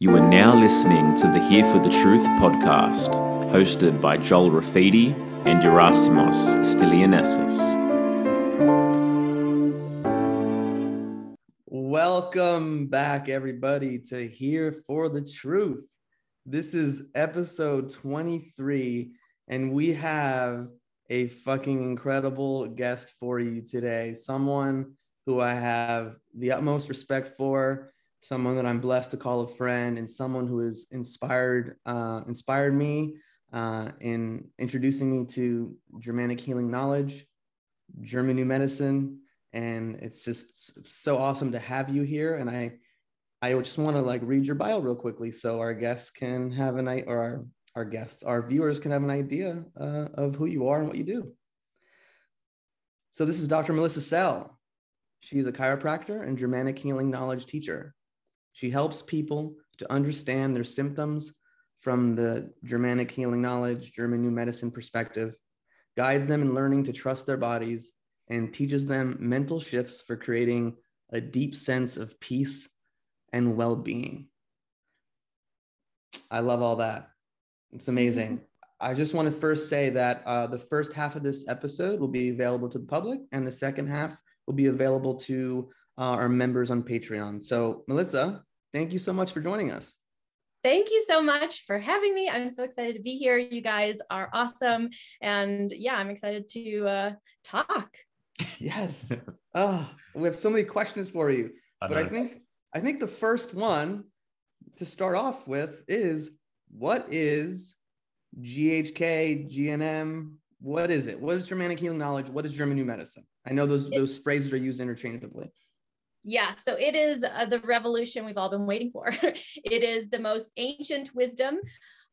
You are now listening to the Here for the Truth podcast, hosted by Joel Rafidi and Yerasimos Stilianessis. Welcome back, everybody, to Here for the Truth. This is episode 23, and we have a fucking incredible guest for you today. Someone who I have the utmost respect for someone that I'm blessed to call a friend, and someone who has inspired uh, inspired me uh, in introducing me to Germanic healing knowledge, German new medicine, and it's just so awesome to have you here. And I I just want to like read your bio real quickly so our guests can have an idea, or our our guests, our viewers can have an idea uh, of who you are and what you do. So this is Dr. Melissa Sell. She's a chiropractor and Germanic healing knowledge teacher. She helps people to understand their symptoms from the Germanic healing knowledge, German new medicine perspective, guides them in learning to trust their bodies, and teaches them mental shifts for creating a deep sense of peace and well being. I love all that. It's amazing. I just want to first say that uh, the first half of this episode will be available to the public, and the second half will be available to uh, our members on Patreon. So, Melissa, thank you so much for joining us. Thank you so much for having me. I'm so excited to be here. You guys are awesome. And yeah, I'm excited to uh, talk. Yes. oh, we have so many questions for you. I but I think I think the first one to start off with is what is GHK, GNM? What is it? What is Germanic healing knowledge? What is German new medicine? I know those those phrases are used interchangeably. Yeah, so it is uh, the revolution we've all been waiting for. it is the most ancient wisdom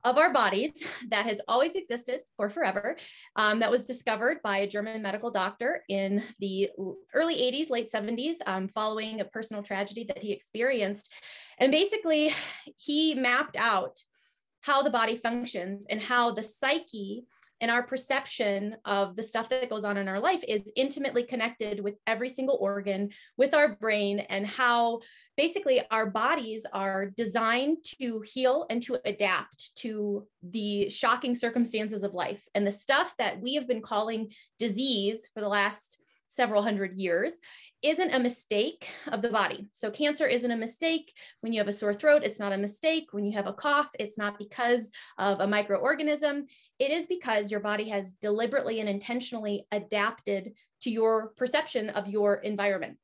of our bodies that has always existed for forever. Um, that was discovered by a German medical doctor in the early 80s, late 70s, um, following a personal tragedy that he experienced. And basically, he mapped out how the body functions and how the psyche and our perception of the stuff that goes on in our life is intimately connected with every single organ, with our brain, and how basically our bodies are designed to heal and to adapt to the shocking circumstances of life. And the stuff that we have been calling disease for the last several hundred years isn't a mistake of the body. So, cancer isn't a mistake. When you have a sore throat, it's not a mistake. When you have a cough, it's not because of a microorganism. It is because your body has deliberately and intentionally adapted to your perception of your environment.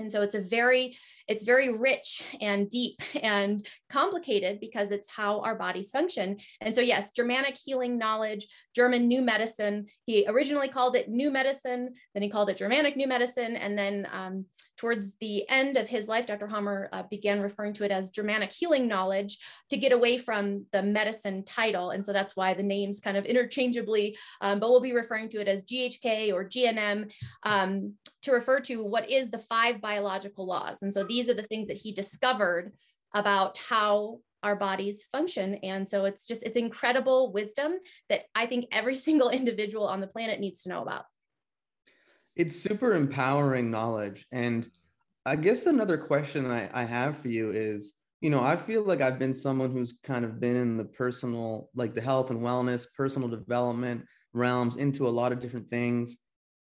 And so it's a very it's very rich and deep and complicated because it's how our bodies function. And so yes germanic healing knowledge german new medicine. He originally called it new medicine then he called it germanic new medicine and then um, towards the end of his life dr hamer uh, began referring to it as germanic healing knowledge to get away from the medicine title and so that's why the names kind of interchangeably um, but we'll be referring to it as ghk or gnm um, to refer to what is the five biological laws. And so these are the things that he discovered about how our bodies function. And so it's just, it's incredible wisdom that I think every single individual on the planet needs to know about. It's super empowering knowledge. And I guess another question I, I have for you is, you know, I feel like I've been someone who's kind of been in the personal, like the health and wellness, personal development realms into a lot of different things.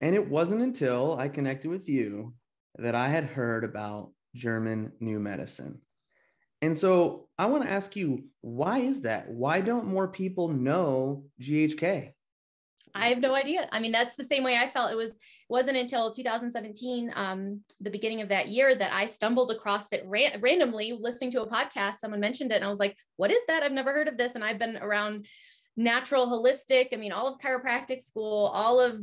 And it wasn't until I connected with you that I had heard about German new medicine. And so I want to ask you, why is that? Why don't more people know GHK? I have no idea. I mean, that's the same way I felt. It was wasn't until 2017, um, the beginning of that year, that I stumbled across it ran- randomly, listening to a podcast. Someone mentioned it, and I was like, "What is that? I've never heard of this." And I've been around natural, holistic. I mean, all of chiropractic school, all of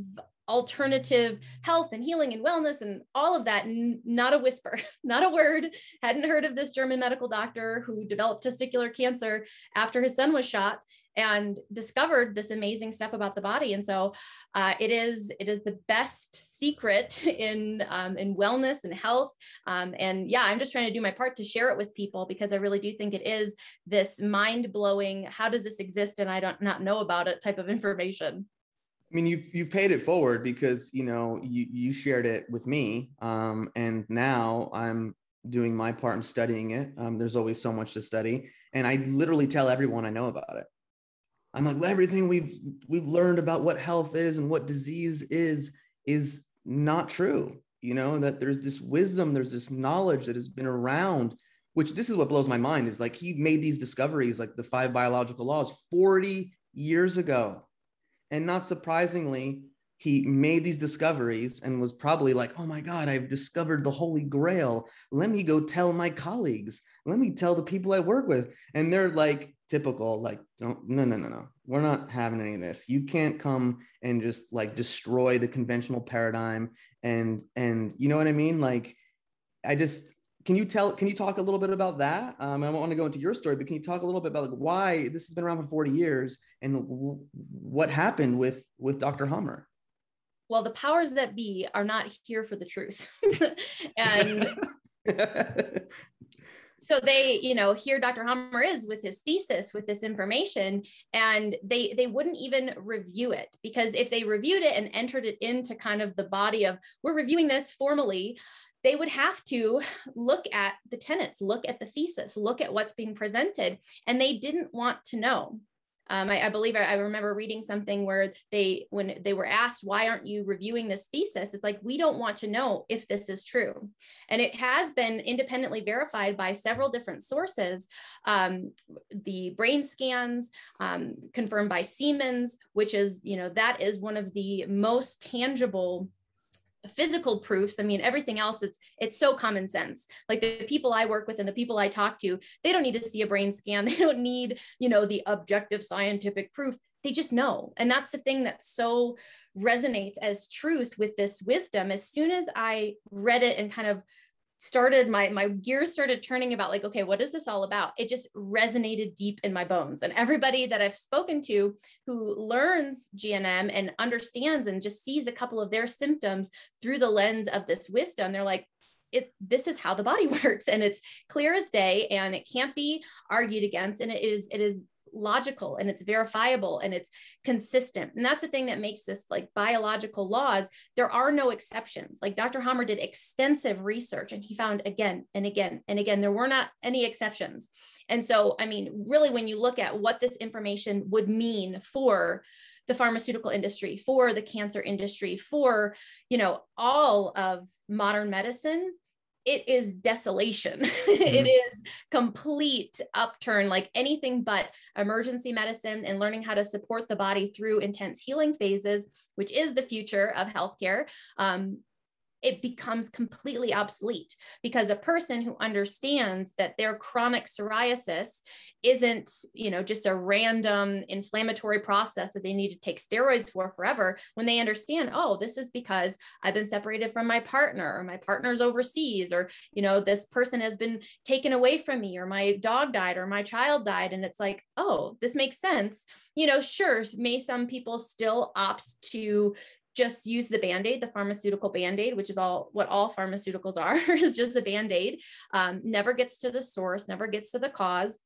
alternative health and healing and wellness and all of that n- not a whisper not a word hadn't heard of this german medical doctor who developed testicular cancer after his son was shot and discovered this amazing stuff about the body. And so uh, it is it is the best secret in um, in wellness and health. Um, and yeah i'm just trying to do my part to share it with people because i really do think it is this mind-blowing how does this exist? And i don't not know about it type of information. I mean, you've you've paid it forward because you know you you shared it with me, um, and now I'm doing my part in studying it. Um, there's always so much to study, and I literally tell everyone I know about it. I'm like everything we've we've learned about what health is and what disease is is not true. You know that there's this wisdom, there's this knowledge that has been around. Which this is what blows my mind is like he made these discoveries, like the five biological laws, 40 years ago, and not surprisingly, he made these discoveries and was probably like, oh my God, I've discovered the Holy Grail. Let me go tell my colleagues. Let me tell the people I work with. And they're like, typical, like, don't, no, no, no, no. We're not having any of this. You can't come and just like destroy the conventional paradigm. And, and you know what I mean? Like, I just, can you tell, can you talk a little bit about that? Um, I don't want to go into your story, but can you talk a little bit about like why this has been around for 40 years and w- what happened with, with Dr. Hamer? well the powers that be are not here for the truth and so they you know here dr hamer is with his thesis with this information and they they wouldn't even review it because if they reviewed it and entered it into kind of the body of we're reviewing this formally they would have to look at the tenets look at the thesis look at what's being presented and they didn't want to know um, I, I, believe I, I, remember reading something where they, when they were asked, why aren't you reviewing this thesis? It's like, we don't want to know if this is true. And it has been independently verified by several different sources. Um, the brain scans um, confirmed by Siemens, which is, you know, that is one of the most tangible physical proofs i mean everything else it's it's so common sense. Like the people i work with and the people i talk to they don't need to see a brain scan. They don't need you know the objective scientific proof. They just know. And that's the thing that so resonates as truth with this wisdom. As soon as i read it and kind of started my my gears started turning about like okay what is this all about? It just resonated deep in my bones. And everybody that i've spoken to who learns gnm and understands and just sees a couple of their symptoms through the lens of this wisdom they're like it this is how the body works and it's clear as day and it can't be argued against and it is it is logical and it's verifiable and it's consistent. And that's the thing that makes this like biological laws. There are no exceptions. Like Dr. Hamer did extensive research and he found again and again and again, there were not any exceptions. And so, I mean, really, when you look at what this information would mean for the pharmaceutical industry, for the cancer industry, for, you know, all of modern medicine, it is desolation. Mm-hmm. it is complete upturn, like anything but emergency medicine and learning how to support the body through intense healing phases, which is the future of healthcare. Um, it becomes completely obsolete because a person who understands that their chronic psoriasis isn't you know just a random inflammatory process that they need to take steroids for forever when they understand oh this is because i've been separated from my partner or my partner's overseas or you know this person has been taken away from me or my dog died or my child died. And it's like oh this makes sense. You know sure may some people still opt to just use the band-aid the pharmaceutical band-aid which is all what all pharmaceuticals are is just a band-aid. Um, never gets to the source never gets to the cause.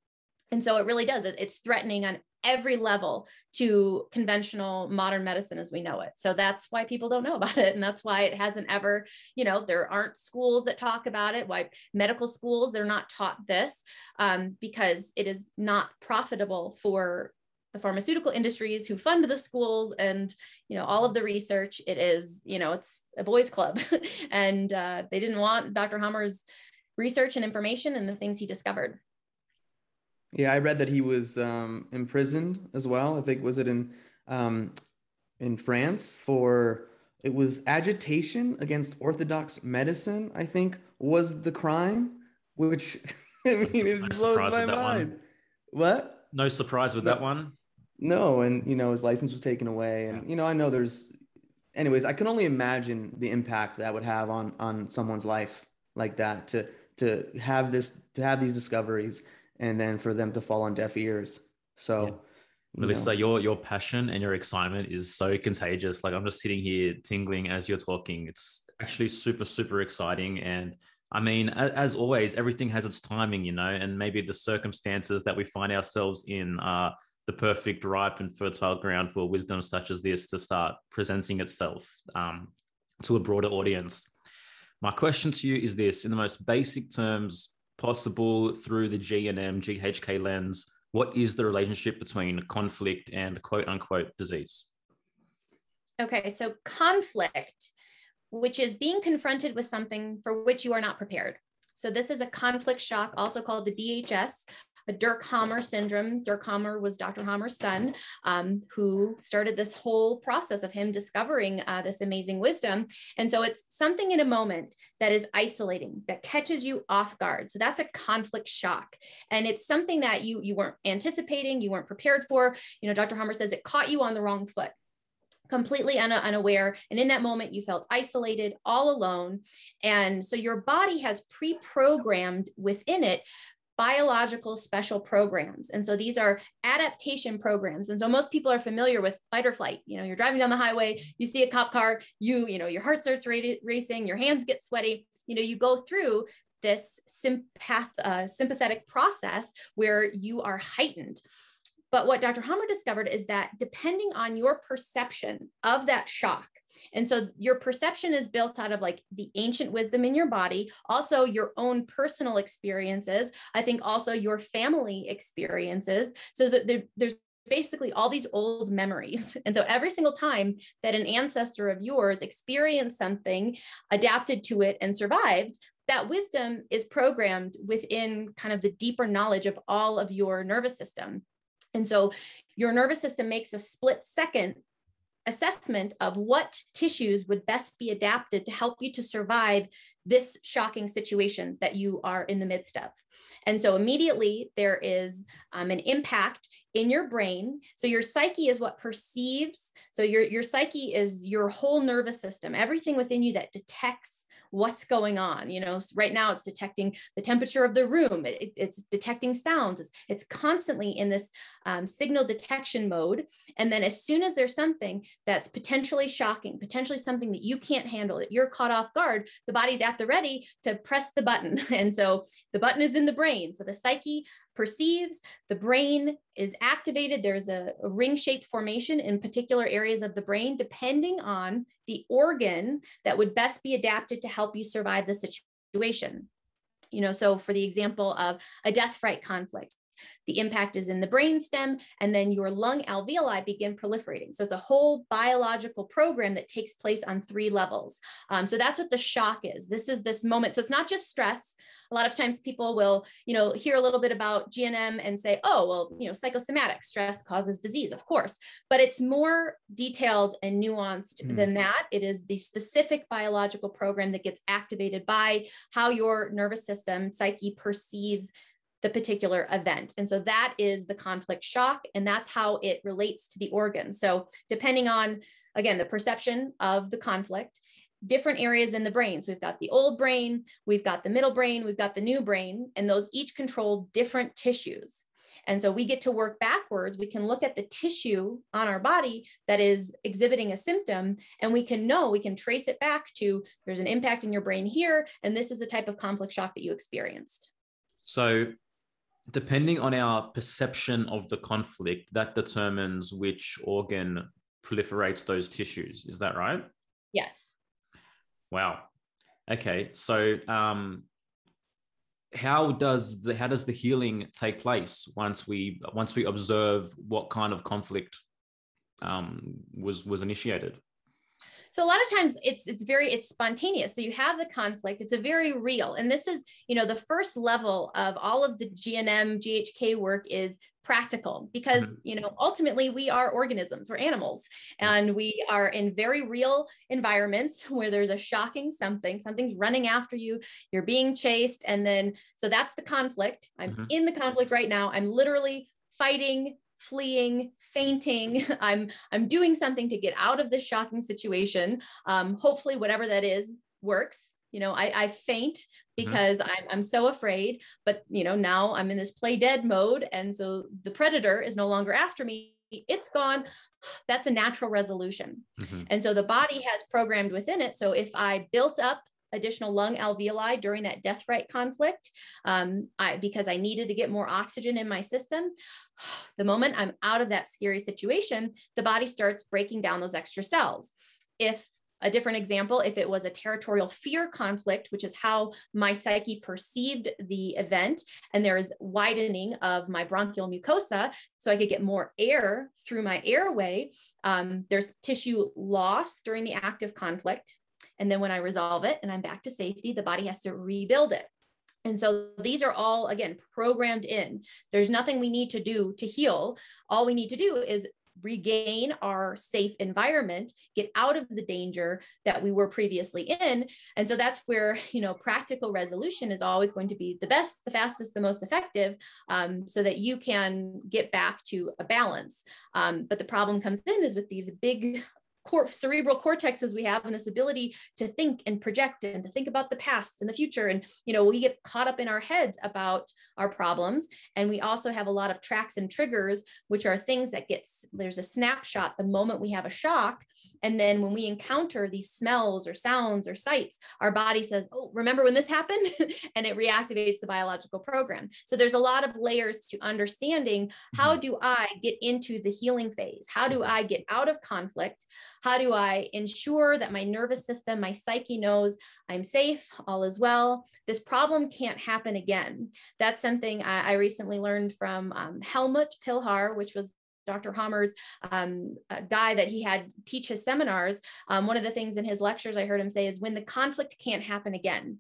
And so it really does. It, it's threatening on every level to conventional modern medicine as we know it. So that's why people don't know about it. And that's why it hasn't ever you know there aren't schools that talk about it why medical schools they're not taught this um, because it is not profitable for the pharmaceutical industries who fund the schools and you know all of the research it is you know it's a boys club. And uh, they didn't want dr hamer's research and information and the things he discovered. Yeah i read that he was um, imprisoned as well. I think was it in um, in france for it was agitation against orthodox medicine i think was the crime which i mean it blows my mind one. what? No surprise with no. that one no, and you know his license was taken away, and yeah. you know I know there's, anyways, I can only imagine the impact that would have on on someone's life like that to to have this to have these discoveries and then for them to fall on deaf ears. So. Yeah. Melissa, your your passion and your excitement is so contagious. Like I'm just sitting here tingling as you're talking. It's actually super super exciting and I mean, as, as, always, everything has its timing, you know, and maybe the circumstances that we find ourselves in are the perfect, ripe, and fertile ground for wisdom such as this to start presenting itself um, to a broader audience. My question to you is this in the most basic terms possible through the GNM, GHK lens, what is the relationship between conflict and quote unquote disease? Okay, so conflict, which is being confronted with something for which you are not prepared. So this is a conflict shock, also called the DHS, a Dirk Hamer syndrome. Dirk Hamer was Dr. Hamer's son, um, who started this whole process of him discovering uh, this amazing wisdom. And so it's something in a moment that is isolating, that catches you off guard. So that's a conflict shock, and it's something that you you weren't anticipating, you weren't prepared for. You know, Dr. Hamer says it caught you on the wrong foot completely unaware. And in that moment, you felt isolated, all alone. And so your body has pre programmed within it biological special programs. And so these are adaptation programs. And so most people are familiar with fight or flight. You know, you're driving down the highway, you see a cop car, you, you know, your heart starts racing, your hands get sweaty. You know, you go through this sympath, uh, sympathetic process where you are heightened. But what Dr. Hamer discovered is that depending on your perception of that shock, and so your perception is built out of like the ancient wisdom in your body, also your own personal experiences. I think also your family experiences. So there, there's basically all these old memories. And so every single time that an ancestor of yours experienced something, adapted to it, and survived, that wisdom is programmed within kind of the deeper knowledge of all of your nervous system. And so your nervous system makes a split second assessment of what tissues would best be adapted to help you to survive this shocking situation that you are in the midst of. And so immediately there is um, an impact in your brain. So your psyche is what perceives. So your, your psyche is your whole nervous system, everything within you that detects what's going on. You know, right now it's detecting the temperature of the room, it, it's detecting sounds, it's, it's constantly in this um, signal detection mode. And then as soon as there's something that's potentially shocking, potentially something that you can't handle, that you're caught off guard, the body's at the ready to press the button. And so the button is in the brain. So the psyche perceives, the brain is activated. There's a, a ring shaped formation in particular areas of the brain, depending on the organ that would best be adapted to help you survive the situation. You know, so for the example of a death fright conflict, the impact is in the brainstem, and then your lung alveoli begin proliferating. So it's a whole biological program that takes place on three levels. Um, so that's what the shock is. This is this moment. So it's not just stress. A lot of times people will, you know, hear a little bit about GNM and say, oh, well, you know, psychosomatic stress causes disease, of course. But it's more detailed and nuanced mm. than that. It is the specific biological program that gets activated by how your nervous system, psyche perceives the particular event. And so that is the conflict shock, and that's how it relates to the organ. So, depending on, again, the perception of the conflict, different areas in the brains. We've got the old brain, we've got the middle brain, we've got the new brain, and those each control different tissues. And so we get to work backwards. We can look at the tissue on our body that is exhibiting a symptom, and we can know, we can trace it back to there's an impact in your brain here, and this is the type of conflict shock that you experienced. So depending on our perception of the conflict, that determines which organ proliferates those tissues. Is that right? Yes. Wow. Okay. So, um, how does the how does the healing take place once we once we observe what kind of conflict um, was was initiated? So a lot of times it's it's very it's spontaneous so you have the conflict it's a very real and this is you know the first level of all of the gnm ghk work is practical because mm-hmm. you know ultimately we are organisms we're animals and we are in very real environments where there's a shocking something something's running after you you're being chased and then so that's the conflict i'm mm-hmm. in the conflict right now i'm literally fighting fleeing, fainting. I'm I'm doing something to get out of this shocking situation. Um, hopefully, whatever that is works. You know, I, I faint mm-hmm. because mm-hmm. I'm, I'm so afraid, but you know, now I'm in this play dead mode. And so the predator is no longer after me. It's gone. That's a natural resolution. Mm-hmm. And so the body has programmed within it. So if I built up additional lung alveoli during that death fright conflict um, I, because I needed to get more oxygen in my system. The moment I'm out of that scary situation, the body starts breaking down those extra cells. If a different example, if it was a territorial fear conflict, which is how my psyche perceived the event, and there is widening of my bronchial mucosa, so I could get more air through my airway, um, there's tissue loss during the active conflict. And then when I resolve it and I'm back to safety, the body has to rebuild it. And so these are all, again, programmed in. There's nothing we need to do to heal. All we need to do is regain our safe environment, get out of the danger that we were previously in. And so that's where, you know, practical resolution is always going to be the best, the fastest, the most effective, um, so that you can get back to a balance. Um, but the problem comes in is with these big cor- cerebral cortexes we have and this ability to think and project and to think about the past and the future. And you know we get caught up in our heads about our problems. And we also have a lot of tracks and triggers which are things that gets there's a snapshot the moment we have a shock and then when we encounter these smells or sounds or sights our body says oh remember when this happened and it reactivates the biological program so there's a lot of layers to understanding how mm-hmm. do i get into the healing phase how do i get out of conflict how do I ensure that my nervous system, my psyche knows I'm safe, all is well? This problem can't happen again. That's something I, I recently learned from um, Helmut Pilhar, which was Dr. Hamer's um, guy that he had teach his seminars. Um, one of the things in his lectures I heard him say is when the conflict can't happen again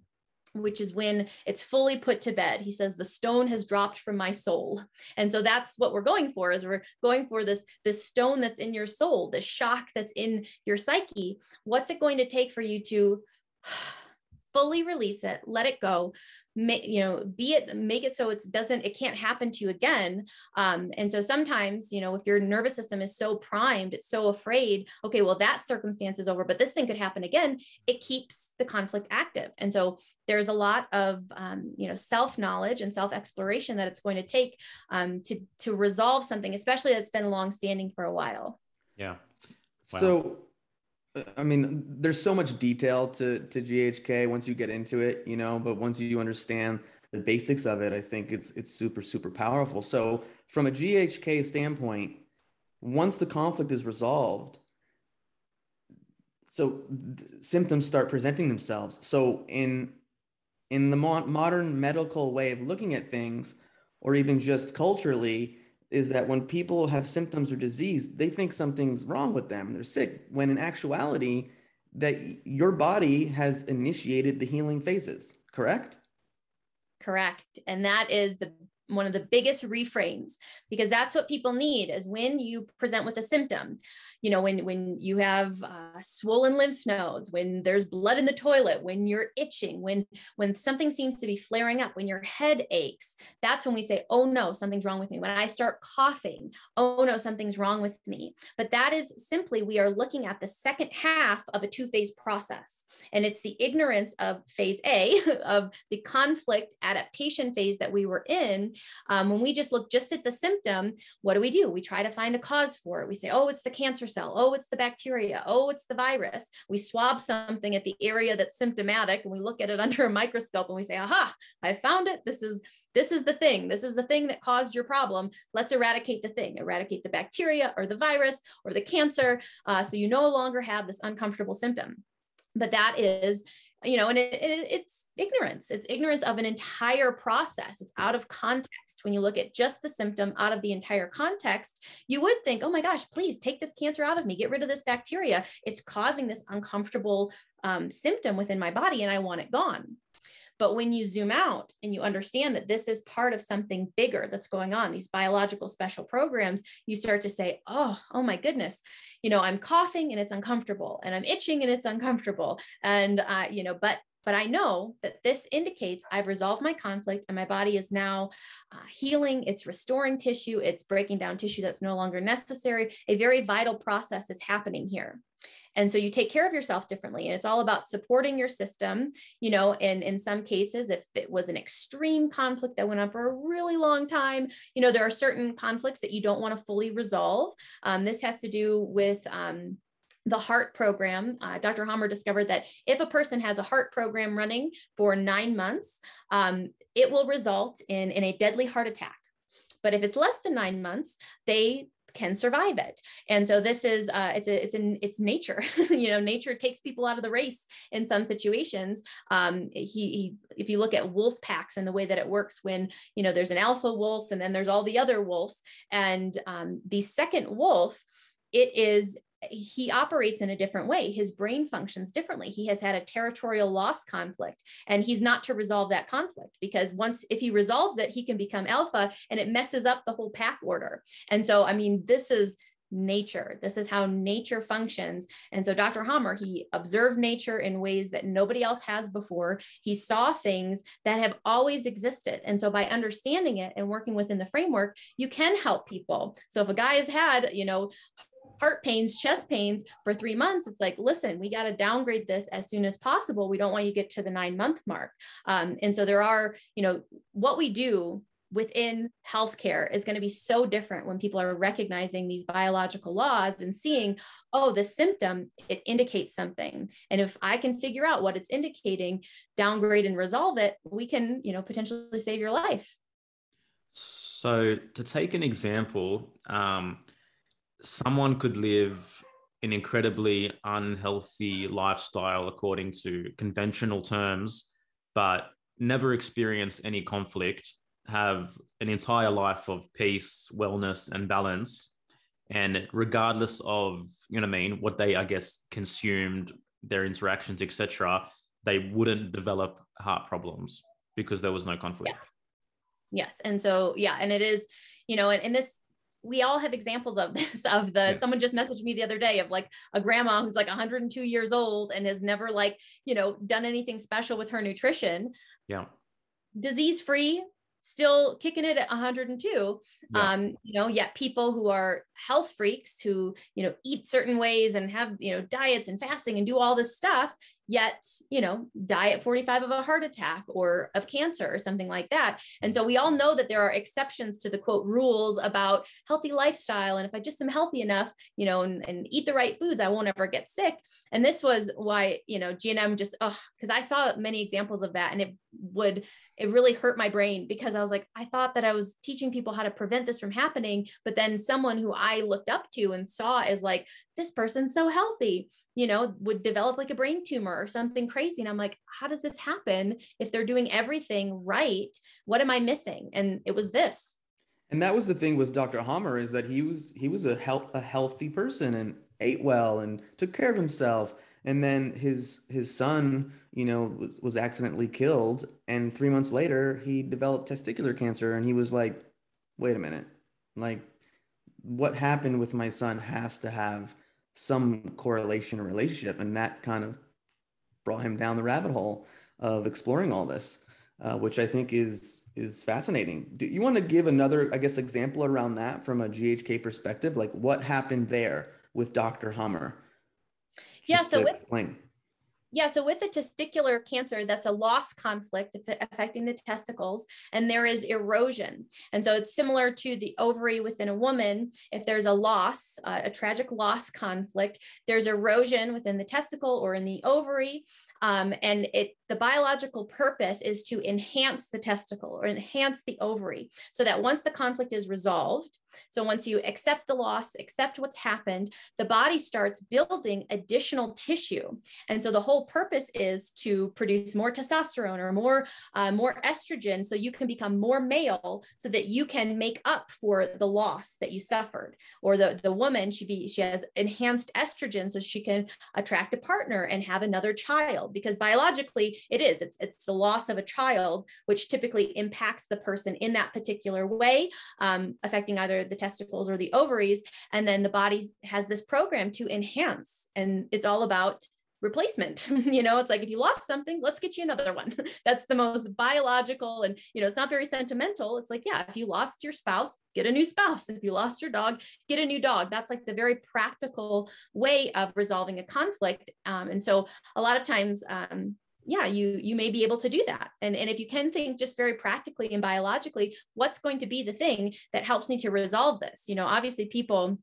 which is when it's fully put to bed he says the stone has dropped from my soul and so that's what we're going for is we're going for this this stone that's in your soul the shock that's in your psyche what's it going to take for you to fully release it let it go make you know be it make it so it doesn't it can't happen to you again. Um, and so sometimes you know if your nervous system is so primed it's so afraid okay well that circumstance is over but this thing could happen again it keeps the conflict active. And so there's a lot of um, you know self knowledge and self exploration that it's going to take um, to to resolve something especially that's been long standing for a while. Yeah. Wow. so I mean, there's so much detail to to GHK once you get into it, you know. But once you understand the basics of it, I think it's it's super super powerful. So from a GHK standpoint, once the conflict is resolved, so symptoms start presenting themselves. So in in the mo- modern medical way of looking at things, or even just culturally, is that when people have symptoms or disease, they think something's wrong with them. They're sick. When in actuality, that your body has initiated the healing phases, correct? Correct. And that is the one of the biggest reframes because that's what people need is when you present with a symptom. You know when when you have uh, swollen lymph nodes when there's blood in the toilet when you're itching when when something seems to be flaring up when your head aches that's when we say oh no something's wrong with me. When i start coughing oh no something's wrong with me. But that is simply we are looking at the second half of a two phase process and it's the ignorance of phase A, of the conflict adaptation phase that we were in. Um, when we just look just at the symptom, what do we do? We try to find a cause for it. We say, oh, it's the cancer cell. Oh, it's the bacteria. Oh, it's the virus. We swab something at the area that's symptomatic and we look at it under a microscope and we say, aha, I found it. This is this is the thing. This is the thing that caused your problem. Let's eradicate the thing, eradicate the bacteria or the virus or the cancer. Uh, so you no longer have this uncomfortable symptom but that is you know and it, it, it's ignorance. It's ignorance of an entire process. It's out of context. When you look at just the symptom out of the entire context you would think oh my gosh please take this cancer out of me. Get rid of this bacteria. It's causing this uncomfortable um, symptom within my body and i want it gone but when you zoom out and you understand that this is part of something bigger that's going on, these biological special programs, you start to say, oh, oh my goodness, you know, I'm coughing and it's uncomfortable, and I'm itching and it's uncomfortable. And, uh, you know, but but I know that this indicates I've resolved my conflict and my body is now uh, healing, it's restoring tissue, it's breaking down tissue that's no longer necessary. A very vital process is happening here. And so you take care of yourself differently. And it's all about supporting your system. You know, and in some cases, if it was an extreme conflict that went on for a really long time, you know, there are certain conflicts that you don't want to fully resolve. Um, this has to do with, um, the heart program, uh, Dr. Hamer discovered that if a person has a heart program running for nine months, um, it will result in, in a deadly heart attack but if it's less than nine months they can survive it. And so this is uh, it's a, it's in it's nature. You know nature takes people out of the race in some situations. Um, he, he if you look at wolf packs and the way that it works when you know there's an alpha wolf and then there's all the other wolves. And um, the second wolf it is he operates in a different way. His brain functions differently. He has had a territorial loss conflict, and he's not to resolve that conflict because once, if he resolves it, he can become alpha and it messes up the whole pack order. And so, I mean, this is nature. This is how nature functions. And so Dr. Hamer, he observed nature in ways that nobody else has before. He saw things that have always existed. And so by understanding it and working within the framework, you can help people. So if a guy has had, you know, heart pains, chest pains for three months, it's like, listen, we got to downgrade this as soon as possible. We don't want you to get to the nine month mark. Um, and so there are, you know, what we do within healthcare is going to be so different when people are recognizing these biological laws and seeing, oh, the symptom, it indicates something. And if I can figure out what it's indicating, downgrade and resolve it, we can, you know, potentially save your life. So to take an example, um, someone could live an incredibly unhealthy lifestyle according to conventional terms, but never experience any conflict, have an entire life of peace, wellness, and balance. And regardless of, you know what I mean, what they, I guess, consumed, their interactions, etc., they wouldn't develop heart problems because there was no conflict. Yeah. Yes. And so, yeah, and it is, you know, and, and this we all have examples of this of the yeah. someone just messaged me the other day of like a grandma who's like 102 years old and has never like you know done anything special with her nutrition yeah disease free still kicking it at 102 yeah. um you know yet people who are health freaks who you know eat certain ways and have you know diets and fasting and do all this stuff yet you know die at 45 of a heart attack or of cancer or something like that. And so we all know that there are exceptions to the quote rules about healthy lifestyle. And if i just am healthy enough you know and, and eat the right foods i won't ever get sick. And this was why you know gnm just oh because i saw many examples of that and it would it really hurt my brain because i was like i thought that i was teaching people how to prevent this from happening. But then someone who i looked up to and saw as like this person's so healthy you know, would develop like a brain tumor or something crazy. And I'm like, how does this happen if they're doing everything right? What am I missing? And it was this. And that was the thing with Dr. Hamer is that he was he was a health a healthy person and ate well and took care of himself. And then his his son, you know, was, was accidentally killed. And three months later, he developed testicular cancer. And he was like, wait a minute, like what happened with my son has to have some correlation or relationship. And that kind of brought him down the rabbit hole of exploring all this, uh, which I think is is fascinating. Do you want to give another, I guess, example around that from a GHK perspective? Like what happened there with Dr. Hamer? Yeah, so with, explain. Yeah, so with the testicular cancer, that's a loss conflict affecting the testicles, and there is erosion. And so it's similar to the ovary within a woman. If there's a loss, uh, a tragic loss conflict, there's erosion within the testicle or in the ovary. Um, and it the biological purpose is to enhance the testicle or enhance the ovary so that once the conflict is resolved, so once you accept the loss, accept what's happened, the body starts building additional tissue. And so the whole purpose is to produce more testosterone or more, uh, more estrogen so you can become more male so that you can make up for the loss that you suffered. Or the, the woman, she be she has enhanced estrogen so she can attract a partner and have another child because biologically it is. It's it's the loss of a child which typically impacts the person in that particular way um, affecting either the testicles or the ovaries. And then the body has this program to enhance and it's all about replacement. You know it's like if you lost something let's get you another one. That's the most biological and you know it's not very sentimental. It's like yeah if you lost your spouse get a new spouse. If you lost your dog get a new dog. That's like the very practical way of resolving a conflict. Um, and so a lot of times um, yeah you you may be able to do that. And and if you can think just very practically and biologically what's going to be the thing that helps me to resolve this? You know obviously people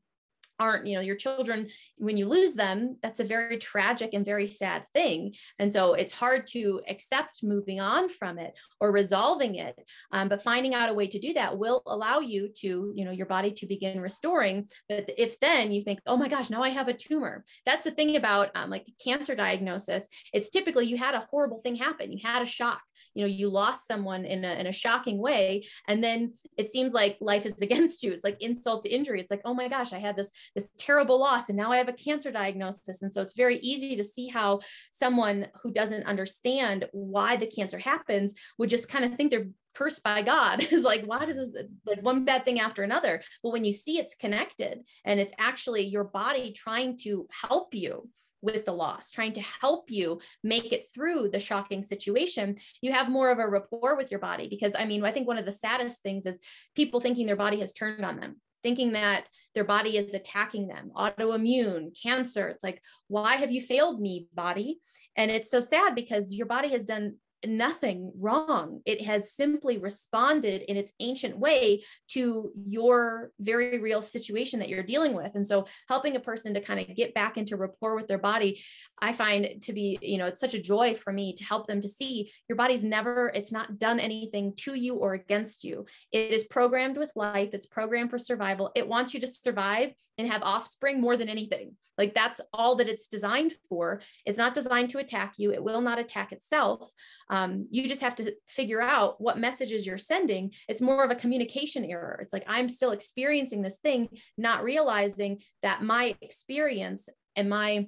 aren't you know your children when you lose them that's a very tragic and very sad thing. And so it's hard to accept moving on from it or resolving it. Um, but finding out a way to do that will allow you to you know your body to begin restoring. But if then you think oh my gosh now i have a tumor. That's the thing about um, like cancer diagnosis. It's typically you had a horrible thing happen. You had a shock. You know you lost someone in a, in a shocking way. And then it seems like life is against you. It's like insult to injury. It's like oh my gosh i had this this terrible loss and now i have a cancer diagnosis and so it's very easy to see how someone who doesn't understand why the cancer happens would just kind of think they're cursed by God is like, why does this like one bad thing after another? But when you see it's connected and it's actually your body trying to help you with the loss, trying to help you make it through the shocking situation, you have more of a rapport with your body. Because I mean, I think one of the saddest things is people thinking their body has turned on them, thinking that their body is attacking them, autoimmune, cancer. It's like, why have you failed me, body? And it's so sad because your body has done nothing wrong. It has simply responded in its ancient way to your very real situation that you're dealing with. And so helping a person to kind of get back into rapport with their body, I find to be, you know, it's such a joy for me to help them to see your body's never, it's not done anything to you or against you. It is programmed with life, it's programmed for survival. It wants you to survive and have offspring more than anything. Like that's all that it's designed for. It's not designed to attack you. It will not attack itself. Um, you just have to figure out what messages you're sending. It's more of a communication error. It's like I'm still experiencing this thing, not realizing that my experience and my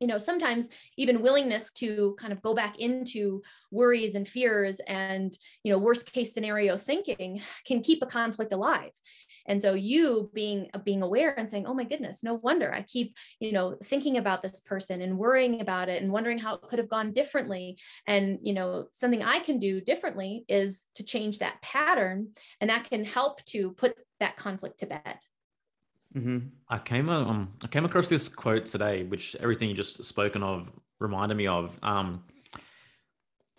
you know sometimes even willingness to kind of go back into worries and fears and you know worst case scenario thinking can keep a conflict alive and so you being being aware and saying oh my goodness no wonder i keep you know thinking about this person and worrying about it and wondering how it could have gone differently and you know something i can do differently is to change that pattern and that can help to put that conflict to bed mm-hmm. I came um I came across this quote today, which everything you just spoken of reminded me of. Um,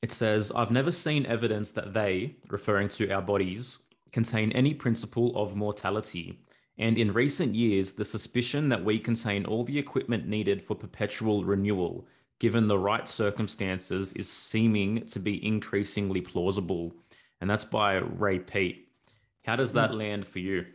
it says, "I've never seen evidence that they, referring to our bodies, contain any principle of mortality, and in recent years, the suspicion that we contain all the equipment needed for perpetual renewal, given the right circumstances, is seeming to be increasingly plausible. And that's by Ray Peat. How does that hmm. land for you?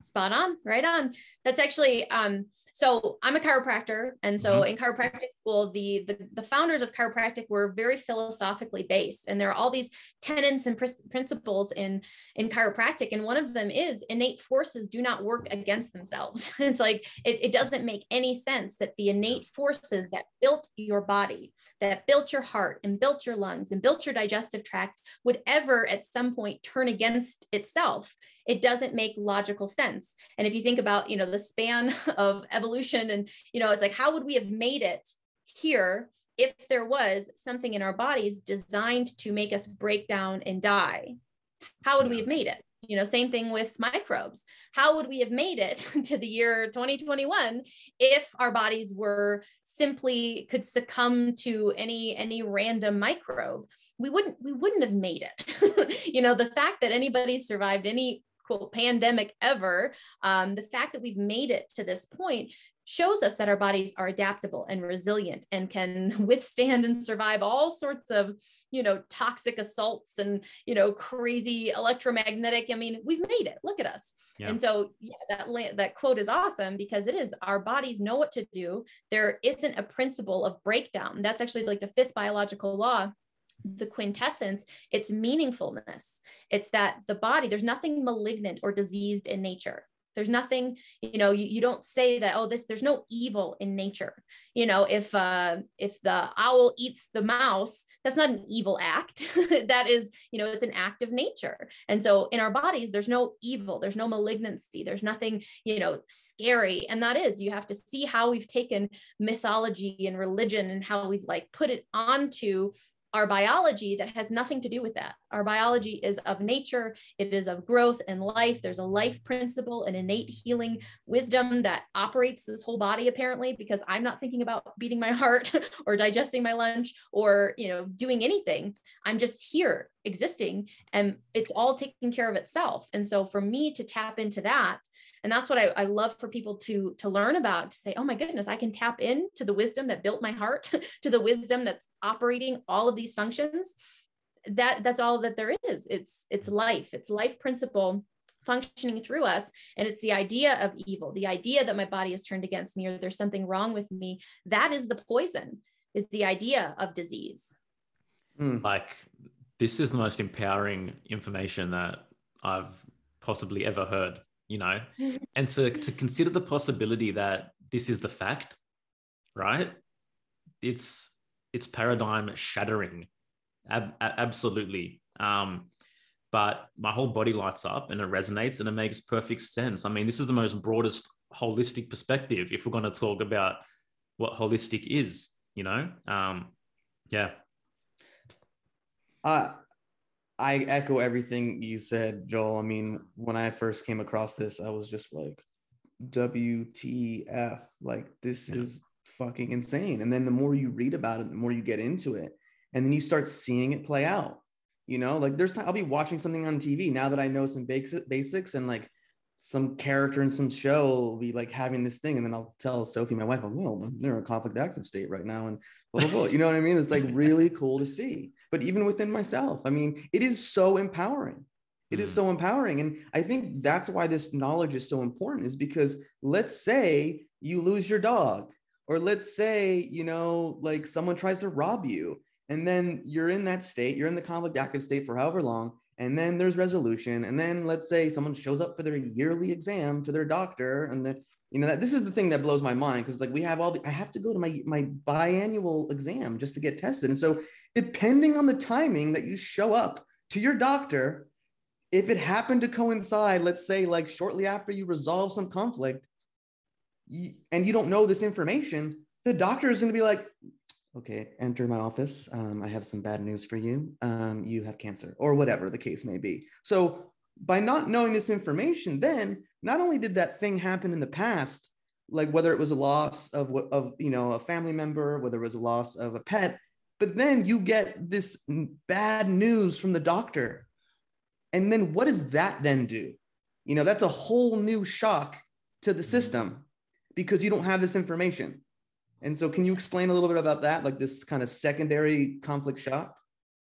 Spot on, right on. That's actually um, so I'm a chiropractor, and so mm-hmm. in chiropractic school, the, the, the founders of chiropractic were very philosophically based, and there are all these tenets and pr- principles in in chiropractic, and one of them is innate forces do not work against themselves. it's like it, it doesn't make any sense that the innate forces that built your body, that built your heart, and built your lungs, and built your digestive tract would ever at some point turn against itself it doesn't make logical sense. And if you think about, you know, the span of evolution and, you know, it's like, how would we have made it here if there was something in our bodies designed to make us break down and die? How would we have made it? You know, same thing with microbes. How would we have made it to the year 2021 if our bodies were simply could succumb to any any random microbe? We wouldn't we wouldn't have made it. you know, the fact that anybody survived any quote pandemic ever, um, the fact that we've made it to this point shows us that our bodies are adaptable and resilient and can withstand and survive all sorts of you know toxic assaults and you know crazy electromagnetic i mean we've made it. Look at us. Yeah. and so yeah that that quote is awesome because it is our bodies know what to do. There isn't a principle of breakdown. That's actually like the fifth biological law the quintessence, it's meaningfulness. It's that the body, there's nothing malignant or diseased in nature. There's nothing, you know, you, you don't say that, oh, this, there's no evil in nature. You know, if uh if the owl eats the mouse, that's not an evil act. that is, you know, it's an act of nature. And so in our bodies, there's no evil, there's no malignancy, there's nothing, you know, scary. And that is, you have to see how we've taken mythology and religion and how we've like put it onto our biology that has nothing to do with that Our biology is of nature, it is of growth and life. There's a life principle, an innate healing wisdom that operates this whole body, apparently, because I'm not thinking about beating my heart or digesting my lunch or, you know, doing anything. I'm just here existing and it's all taking care of itself. And so for me to tap into that, and that's what I, I love for people to to learn about to say oh my goodness i can tap into the wisdom that built my heart to the wisdom that's operating all of these functions that that's all that there is. It's it's life. It's life principle functioning through us. And it's the idea of evil the idea that my body is turned against me or there's something wrong with me. That is the poison is the idea of disease. Mm. like this is the most empowering information that i've possibly ever heard you know? And to, to consider the possibility that this is the fact right? It's it's paradigm shattering Ab- absolutely um but my whole body lights up and it resonates and it makes perfect sense i mean this is the most broadest holistic perspective if we're going to talk about what holistic is you know um yeah uh I echo everything you said, Joel. I mean, when I first came across this, I was just like, WTF. Like, this yeah. is fucking insane. And then the more you read about it, the more you get into it. And then you start seeing it play out. You know, like there's, I'll be watching something on TV now that I know some basics and like some character in some show will be like having this thing. And then I'll tell Sophie, my wife, well, they're in a conflict active state right now. And blah, blah, blah. You know what I mean? It's like really cool to see but even within myself. I mean, it is so empowering. It mm. is so empowering. And I think that's why this knowledge is so important, is because let's say you lose your dog, or let's say, you know, like someone tries to rob you, and then you're in that state, you're in the conflict active state for however long, and then there's resolution. And then let's say someone shows up for their yearly exam to their doctor, and the you know that this is the thing that blows my mind because like we have all the i have to go to my my biannual exam just to get tested and so depending on the timing that you show up to your doctor, if it happened to coincide, let's say like shortly after you resolve some conflict, and you don't know this information, the doctor is going to be like, okay, enter my office. Um, I have some bad news for you. Um, you have cancer, or whatever the case may be. So, by not knowing this information, then not only did that thing happen in the past, like whether it was a loss of of you know a family member, whether it was a loss of a pet, but then you get this bad news from the doctor. And then what does that then do? You know, that's a whole new shock to the system because you don't have this information. And so, can you explain a little bit about that, like this kind of secondary conflict shock?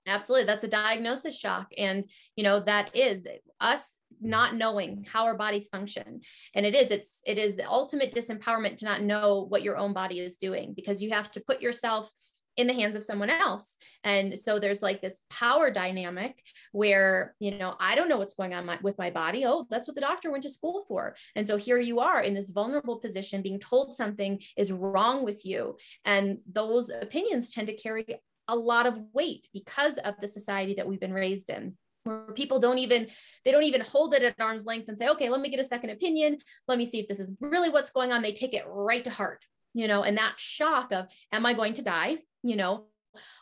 Absolutely. That's a diagnosis shock. And, you know, that is us not knowing how our bodies function and it is it's it is ultimate disempowerment to not know what your own body is doing because you have to put yourself in the hands of someone else. And so there's like this power dynamic where, you know, I don't know what's going on my, with my body. Oh, that's what the doctor went to school for. And so here you are in this vulnerable position being told something is wrong with you. And those opinions tend to carry a lot of weight because of the society that we've been raised in where people don't even they don't even hold it at arm's length and say okay let me get a second opinion let me see if this is really what's going on they take it right to heart you know and that shock of am i going to die you know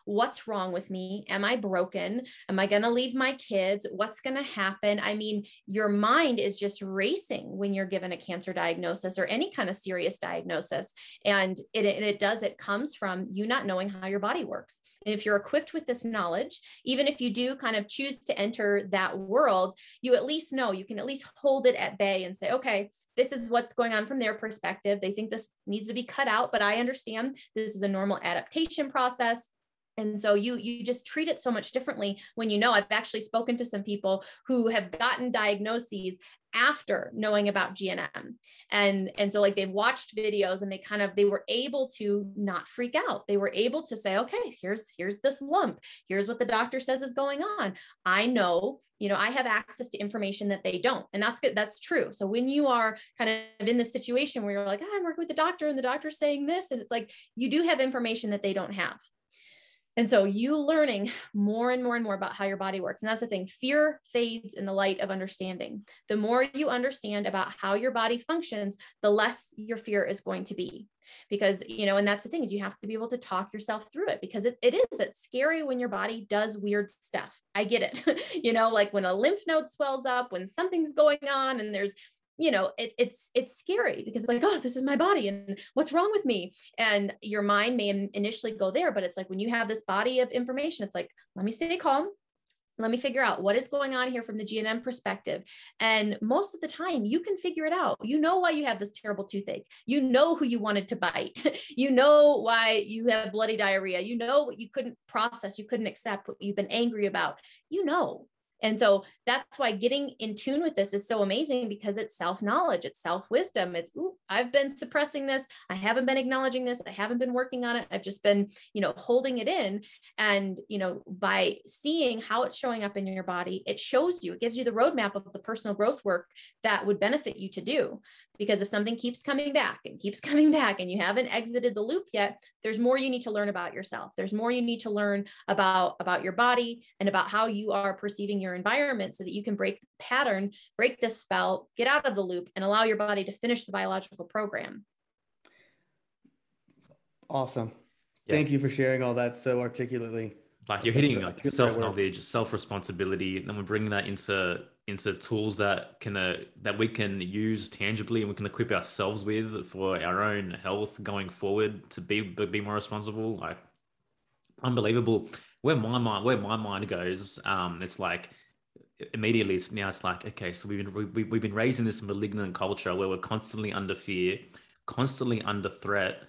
what's wrong with me? Am i broken? Am i going to leave my kids? What's going to happen? I mean your mind is just racing when you're given a cancer diagnosis or any kind of serious diagnosis and it, it does it comes from you not knowing how your body works. And if you're equipped with this knowledge even if you do kind of choose to enter that world you at least know you can at least hold it at bay and say okay this is what's going on from their perspective. They think this needs to be cut out, but I understand this is a normal adaptation process and so you you just treat it so much differently when you know i've actually spoken to some people who have gotten diagnoses after knowing about GNM. And, and so like they've watched videos and they kind of they were able to not freak out. They were able to say, okay, here's here's this lump. Here's what the doctor says is going on. I know, you know, I have access to information that they don't. And that's good. That's true. So when you are kind of in this situation where you're like, ah, oh, I'm working with the doctor and the doctor's saying this, and it's like you do have information that they don't have. And so you learning more and more and more about how your body works. And that's the thing fear fades in the light of understanding. The more you understand about how your body functions, the less your fear is going to be. Because, you know, and that's the thing is you have to be able to talk yourself through it because it, it is, it's scary when your body does weird stuff. I get it. you know, like when a lymph node swells up, when something's going on and there's you know it, it's it's scary because it's like oh this is my body and what's wrong with me and your mind may initially go there but it's like when you have this body of information it's like let me stay calm let me figure out what is going on here from the GNM perspective. And most of the time, you can figure it out. You know why you have this terrible toothache. You know who you wanted to bite. you know why you have bloody diarrhea. You know what you couldn't process, you couldn't accept, what you've been angry about. You know. And so that's why getting in tune with this is so amazing because it's self knowledge, it's self wisdom. It's, ooh, I've been suppressing this. I haven't been acknowledging this. I haven't been working on it. I've just been, you know, holding it in. And, you know, by seeing how it's showing up in your body, it shows you, it gives you the roadmap of the personal growth work that would benefit you to do. Because if something keeps coming back and keeps coming back and you haven't exited the loop yet, there's more you need to learn about yourself. There's more you need to learn about, about your body and about how you are perceiving your your environment so that you can break the pattern, break the spell, get out of the loop, and allow your body to finish the biological program. Awesome. Yeah. Thank you for sharing all that so articulately. Like you're hitting like self knowledge, self responsibility, and then we're bringing that into into tools that can uh, that we can use tangibly and we can equip ourselves with for our own health going forward to be be more responsible. Like unbelievable where my mind where my mind goes um it's like immediately it's now it's like okay so we've been we, we've been raised in this malignant culture where we're constantly under fear constantly under threat.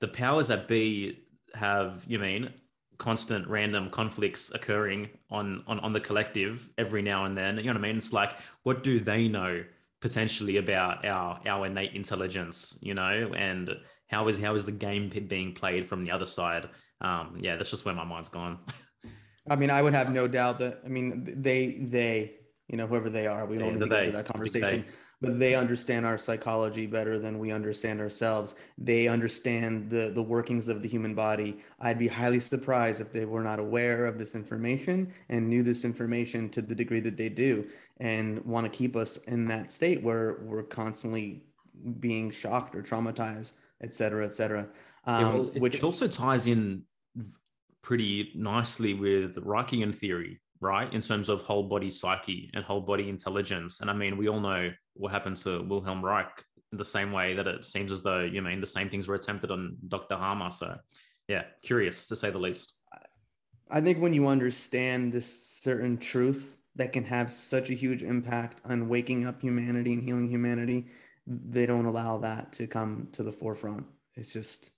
The powers that be have you mean constant random conflicts occurring on, on on the collective every now and then you know what i mean? It's like what do they know potentially about our our innate intelligence you know? And how is how is the game being played from the other side? Um, yeah, that's just where my mind's gone. I mean, I would have no doubt that I mean they they you know whoever they are, we don't need to get into that conversation. But they understand our psychology better than we understand ourselves. They understand the the workings of the human body. I'd be highly surprised if they were not aware of this information and knew this information to the degree that they do, and want to keep us in that state where we're constantly being shocked or traumatized, et cetera, et cetera. Um, yeah, well, it, which it also ties in pretty nicely with Reichian theory, right? In terms of whole body psyche and whole body intelligence. And I mean, we all know what happened to Wilhelm Reich in the same way that it seems as though, you mean, the same things were attempted on Dr. Hamer. So, yeah, curious to say the least. I think when you understand this certain truth that can have such a huge impact on waking up humanity and healing humanity, they don't allow that to come to the forefront. It's just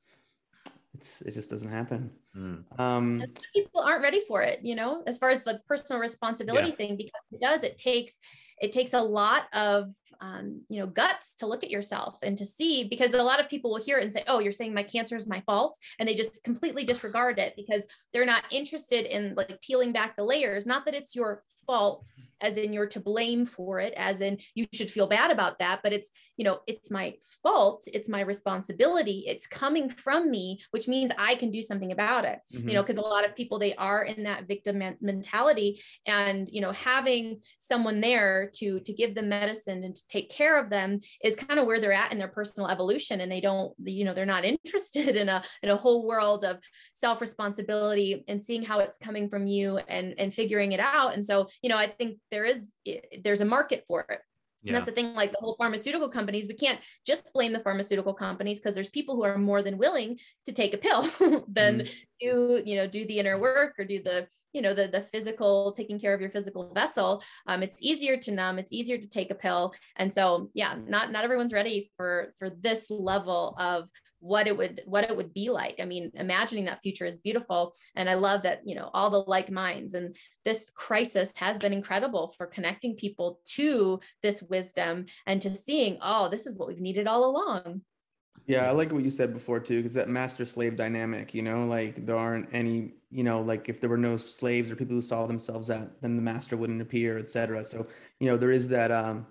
it's it just doesn't happen. Mm. Um, people aren't ready for it, you know, as far as the personal responsibility yeah. thing, because it does. It takes it takes a lot of um, you know guts to look at yourself and to see because a lot of people will hear it and say oh you're saying my cancer is my fault and they just completely disregard it because they're not interested in like peeling back the layers not that it's your fault as in you're to blame for it as in you should feel bad about that but it's you know it's my fault it's my responsibility it's coming from me which means i can do something about it mm-hmm. you know because a lot of people they are in that victim mentality and you know having someone there to to give them medicine and to take care of them is kind of where they're at in their personal evolution and they don't you know they're not interested in a in a whole world of self responsibility and seeing how it's coming from you and and figuring it out. And so you know i think there is eh, there's a market for it yeah. And that's the thing, like the whole pharmaceutical companies, we can't just blame the pharmaceutical companies because there's people who are more than willing to take a pill than mm. do, you know, do the inner work or do the, you know, the, the physical, taking care of your physical vessel. Um, it's easier to numb, it's easier to take a pill. And so, yeah, not, not everyone's ready for, for this level of what it would what it would be like. I mean imagining that future is beautiful and i love that you know all the like minds and this crisis has been incredible for connecting people to this wisdom and to seeing oh this is what we've needed all along. Yeah i like what you said before too because that master slave dynamic you know like there aren't any you know like if there were no slaves or people who saw themselves at then the master wouldn't appear etc so you know there is that um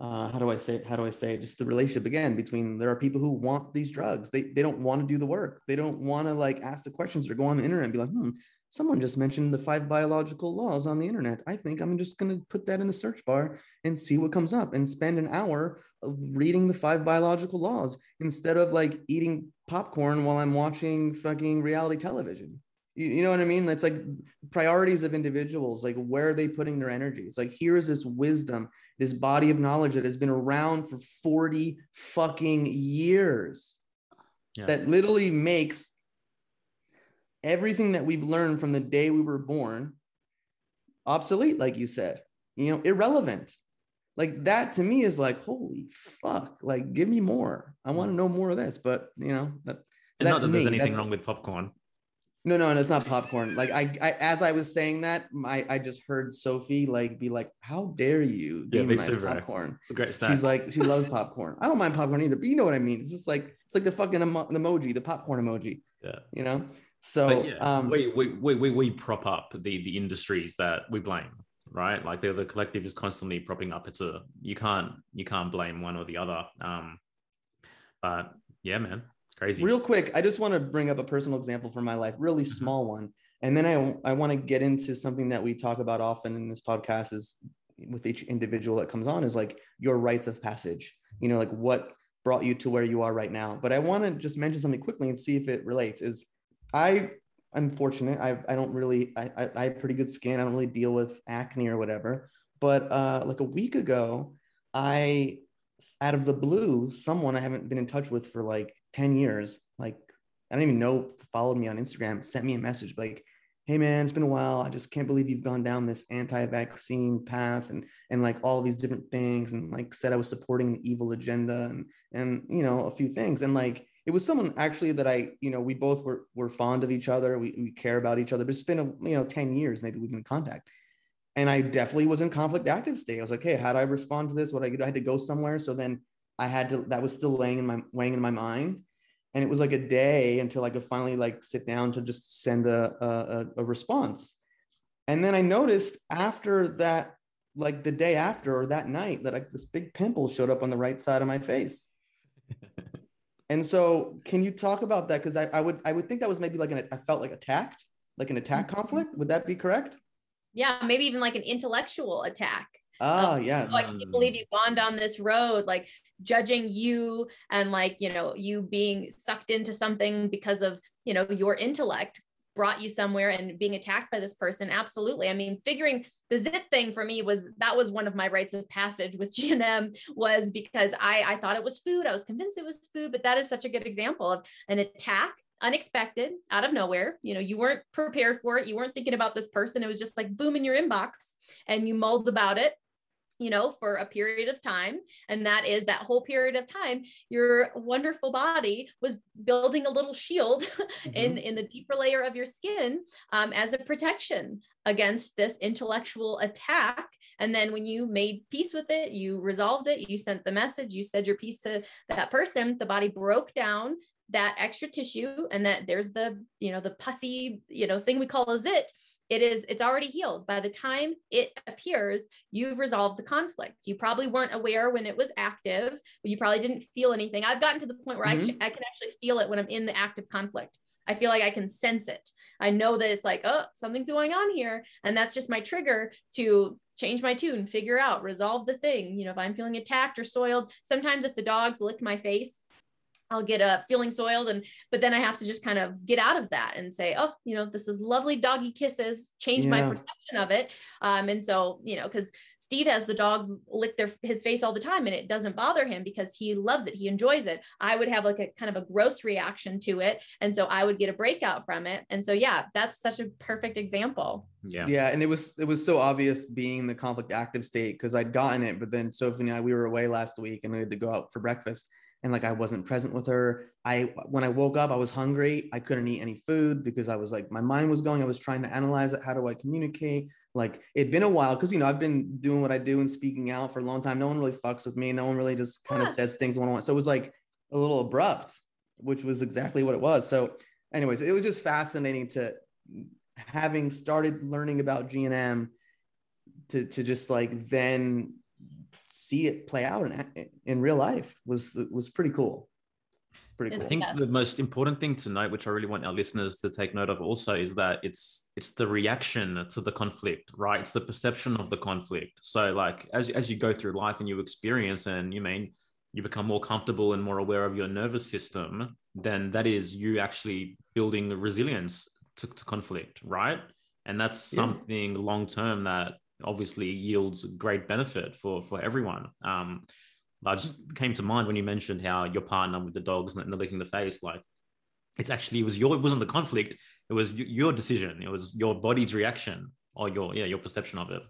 uh, how do I say it? How do I say it? Just the relationship again between there are people who want these drugs. They they don't want to do the work. They don't want to like ask the questions or go on the internet and be like, hmm, someone just mentioned the five biological laws on the internet. I think I'm just gonna put that in the search bar and see what comes up and spend an hour of reading the five biological laws instead of like eating popcorn while I'm watching fucking reality television. You, you know what I mean? That's like priorities of individuals. Like, where are they putting their energies? Like, here is this wisdom, this body of knowledge that has been around for 40 fucking years Yeah. that literally makes everything that we've learned from the day we were born obsolete, like you said, you know, irrelevant. Like that to me is like, holy fuck, like give me more. I want to mm. know more of this. But you know, that And not that there's me. anything That's- wrong with popcorn. No, no, no, it's not popcorn. Like I, I as I was saying that, I, I just heard Sophie like be like, "How dare you Yeah, demonize too, popcorn?" It's a great snack. She's like, she loves popcorn. I don't mind popcorn either, but you know what I mean. It's just like it's like the fucking emo- emoji, the popcorn emoji. yeah. You know. So yeah, um, we, we, we, we, we prop up the, the industries that we blame, right? Like the, the collective is constantly propping up. It's a, you can't, you can't blame one or the other. Um, but yeah, man, crazy. real quick, I just want to bring up a personal example from my life, really Mhm. small one, and then I I want to get into something that we talk about often in this podcast is with each individual that comes on is like your rites of passage. You know, like what brought you to where you are right now. But I want to just mention something quickly and see if it relates. Is I I'm fortunate. I I don't really I I, I have pretty good skin. I don't really deal with acne or whatever. But uh, like a week ago, I out of the blue, someone I haven't been in touch with for like 10 years, like I don't even know, followed me on Instagram, sent me a message like, hey man, it's been a while. I just can't believe you've gone down this anti-vaccine path and and like all these different things and like said I was supporting the evil agenda and and you know a few things. And like it was someone actually that I, you know, we both were were fond of each other. We, we care about each other, but it's been a you know 10 years, maybe we've been in contact and I definitely was in conflict active state. I was like, hey, how do I respond to this? What I, I had to go somewhere. So then I had to, that was still laying in my, weighing in my mind. And it was like a day until I could finally like sit down to just send a, a, a response. And then I noticed after that, like the day after or that night that like this big pimple showed up on the right side of my face. and so can you talk about that? Cause I, I would, I would think that was maybe like an, I felt like attacked, like an attack mm-hmm. conflict. Would that be correct? Yeah, maybe even like an intellectual attack. Ah, Um, yes. So I can't believe you've gone down this road, like judging you and like, you know, you being sucked into something because of, you know, your intellect brought you somewhere and being attacked by this person. Absolutely. I mean, figuring the zit thing for me was that was one of my rites of passage with GNM was because I, I thought it was food. I was convinced it was food, but that is such a good example of an attack unexpected out of nowhere you know you weren't prepared for it you weren't thinking about this person it was just like boom in your inbox and you mulled about it you know for a period of time. And that is that whole period of time your wonderful body was building a little shield in in the deeper layer of your skin um, as a protection against this intellectual attack. And then when you made peace with it you resolved it you sent the message you said your piece to that person the body broke down that extra tissue and that there's the you know the pussy you know thing we call a zit it is it's already healed. By the time it appears you've resolved the conflict. You probably weren't aware when it was active you probably didn't feel anything. I've gotten to the point where I, Mhm. actually, I can actually feel it when i'm in the active conflict. I feel like i can sense it. I know that it's like oh something's going on here. And that's just my trigger to change my tune figure out resolve the thing. You know if i'm feeling attacked or soiled sometimes if the dogs lick my face I'll get a feeling soiled and but then I have to just kind of get out of that and say, oh, you know, this is lovely doggy kisses, change my perception of it. Um, and so, you know, because Steve has the dogs lick their his face all the time and it doesn't bother him because he loves it, he enjoys it. I would have like a kind of a gross reaction to it. And so I would get a breakout from it. And so yeah, that's such a perfect example. Yeah. yeah and it was it was so obvious being the conflict active state because i'd gotten it but then sophie and i we were away last week and we had to go out for breakfast and like i wasn't present with her. I when i woke up i was hungry. I couldn't eat any food because i was like my mind was going. I was trying to analyze it. How do i communicate? Like it'd been a while because you know i've been doing what i do and speaking out for a long time. No one really fucks with me. No one really just kind of Yeah. says things one on one so it was like a little abrupt which was exactly what it was. So anyways it was just fascinating to having started learning about GNM to, to just like then see it play out in, in real life was was pretty cool. Pretty cool. I think the most important thing to note, which I really want our listeners to take note of also, is that it's it's the reaction to the conflict, right? It's the perception of the conflict. So like as as you go through life and you experience and you mean you become more comfortable and more aware of your nervous system, then that is you actually building the resilience to, to conflict, right? And that's yeah. something long term that obviously yields great benefit for for everyone. Um, I just came to mind when you mentioned how your partner with the dogs and the licking the face, like it's actually it was your it wasn't the conflict, it was your decision, it was your body's reaction or your yeah your perception of it.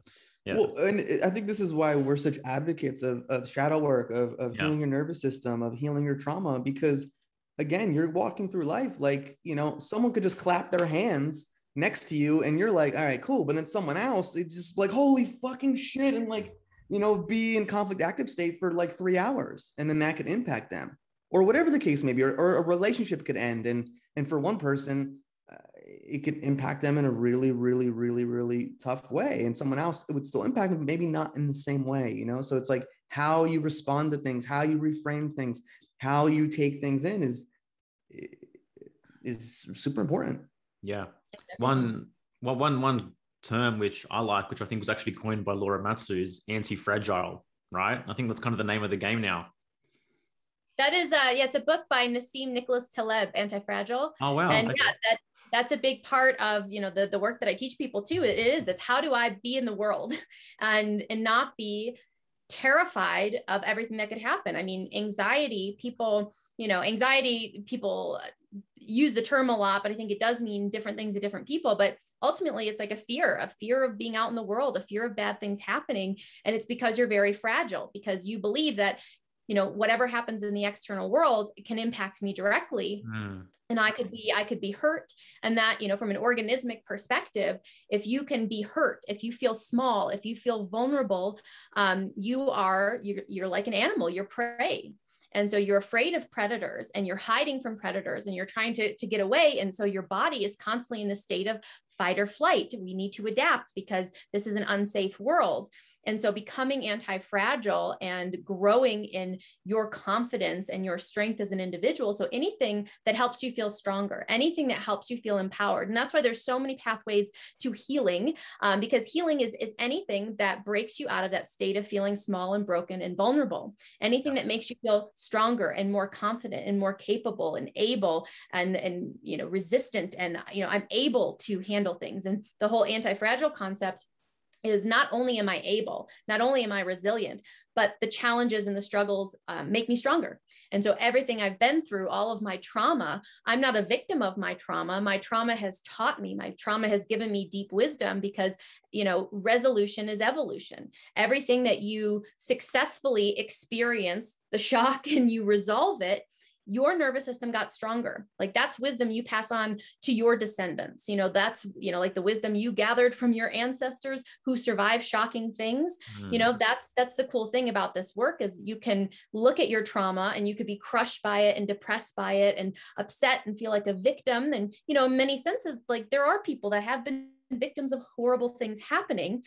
Yeah. Well, and I think this is why we're such advocates of, of shadow work, of, of yeah. healing your nervous system, of healing your trauma, because again, you're walking through life like, you know, someone could just clap their hands next to you and you're like, all right, cool. But then someone else, it's just like, holy fucking shit. And like, you know, be in conflict active state for like three hours. And then that could impact them or whatever the case may be, or, or a relationship could end. And, and for one person, uh, it could impact them in a really, really, really, really tough way. And someone else, it would still impact them, maybe not in the same way, you know? So it's like how you respond to things, how you reframe things, how you take things in is, is super important. Yeah. One, well, one, one term which I like, which I think was actually coined by Laura Matsu is anti-fragile, right? I think that's kind of the name of the game now. That is, uh, yeah, it's a book by Nassim Nicholas Taleb, Anti-Fragile. Oh wow! And okay. yeah, that that's a big part of you know the the work that I teach people too. It is it's how do I be in the world and and not be terrified of everything that could happen. I mean, anxiety, people, you know, anxiety, people use the term a lot, but I think it does mean different things to different people. But ultimately, it's like a fear, a fear of being out in the world, a fear of bad things happening. And it's because you're very fragile, because you believe that you know whatever happens in the external world can impact me directly mm. and i could be i could be hurt and that you know from an organismic perspective if you can be hurt if you feel small if you feel vulnerable um, you are you're, you're like an animal you're prey and so you're afraid of predators and you're hiding from predators and you're trying to, to get away. And so your body is constantly in the state of fight or flight. We need to adapt because this is an unsafe world. And so becoming anti fragile and growing in your confidence and your strength as an individual. So anything that helps you feel stronger, anything that helps you feel empowered. And that's why there's so many pathways to healing, um, because healing is, is anything that breaks you out of that state of feeling small and broken and vulnerable. Anything that makes you feel stronger and more confident and more capable and able and, and you know, resistant. And, you know, I'm able to handle things. And the whole anti fragile concept is not only am I able, not only am I resilient, but the challenges and the struggles um, make me stronger. And so everything I've been through, all of my trauma, I'm not a victim of my trauma. My trauma has taught me, my trauma has given me deep wisdom because, you know, resolution is evolution. Everything that you successfully experience, the shock, and you resolve it your nervous system got stronger like that's wisdom you pass on to your descendants you know that's you know like the wisdom you gathered from your ancestors who survived shocking things mm. you know mm. that's that's the cool thing about this work is you can look at your trauma and you could be crushed by it and depressed by it and upset and feel like a victim and you know in many senses like there are people that have been victims of horrible things happening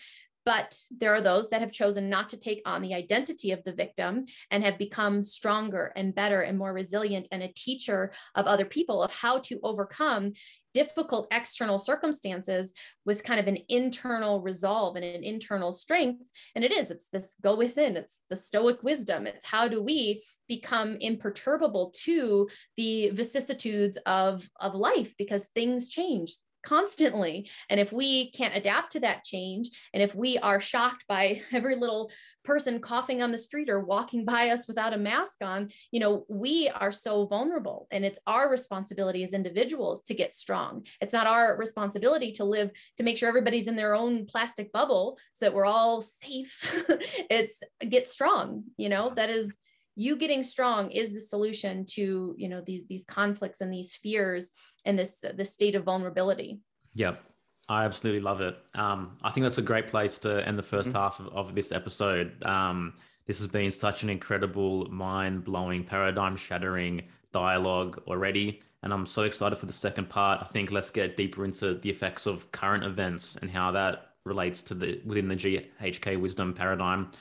but there are those that have chosen not to take on the identity of the victim and have become stronger and better and more resilient and a teacher of other people of how to overcome difficult external circumstances with kind of an internal resolve and an internal strength. And it is, it's this go within, it's the stoic wisdom. It's how do we become imperturbable to the vicissitudes of, of life because things change, constantly. And if we can't adapt to that change, and if we are shocked by every little person coughing on the street or walking by us without a mask on, you know, we are so vulnerable. And it's our responsibility as individuals to get strong. It's not our responsibility to live to make sure everybody's in their own plastic bubble so that we're all safe. it's get strong, you know, that is you getting strong is the solution to you know these these conflicts and these fears and this this state of vulnerability. Yep. I absolutely love it. Um, i think that's a great place to end the 1st mm-hmm. half of, of, this episode. Um, this has been such an incredible mind-blowing paradigm shattering dialogue already and i'm so excited for the second part. I think let's get deeper into the effects of current events and how that relates to the within the ghk wisdom paradigm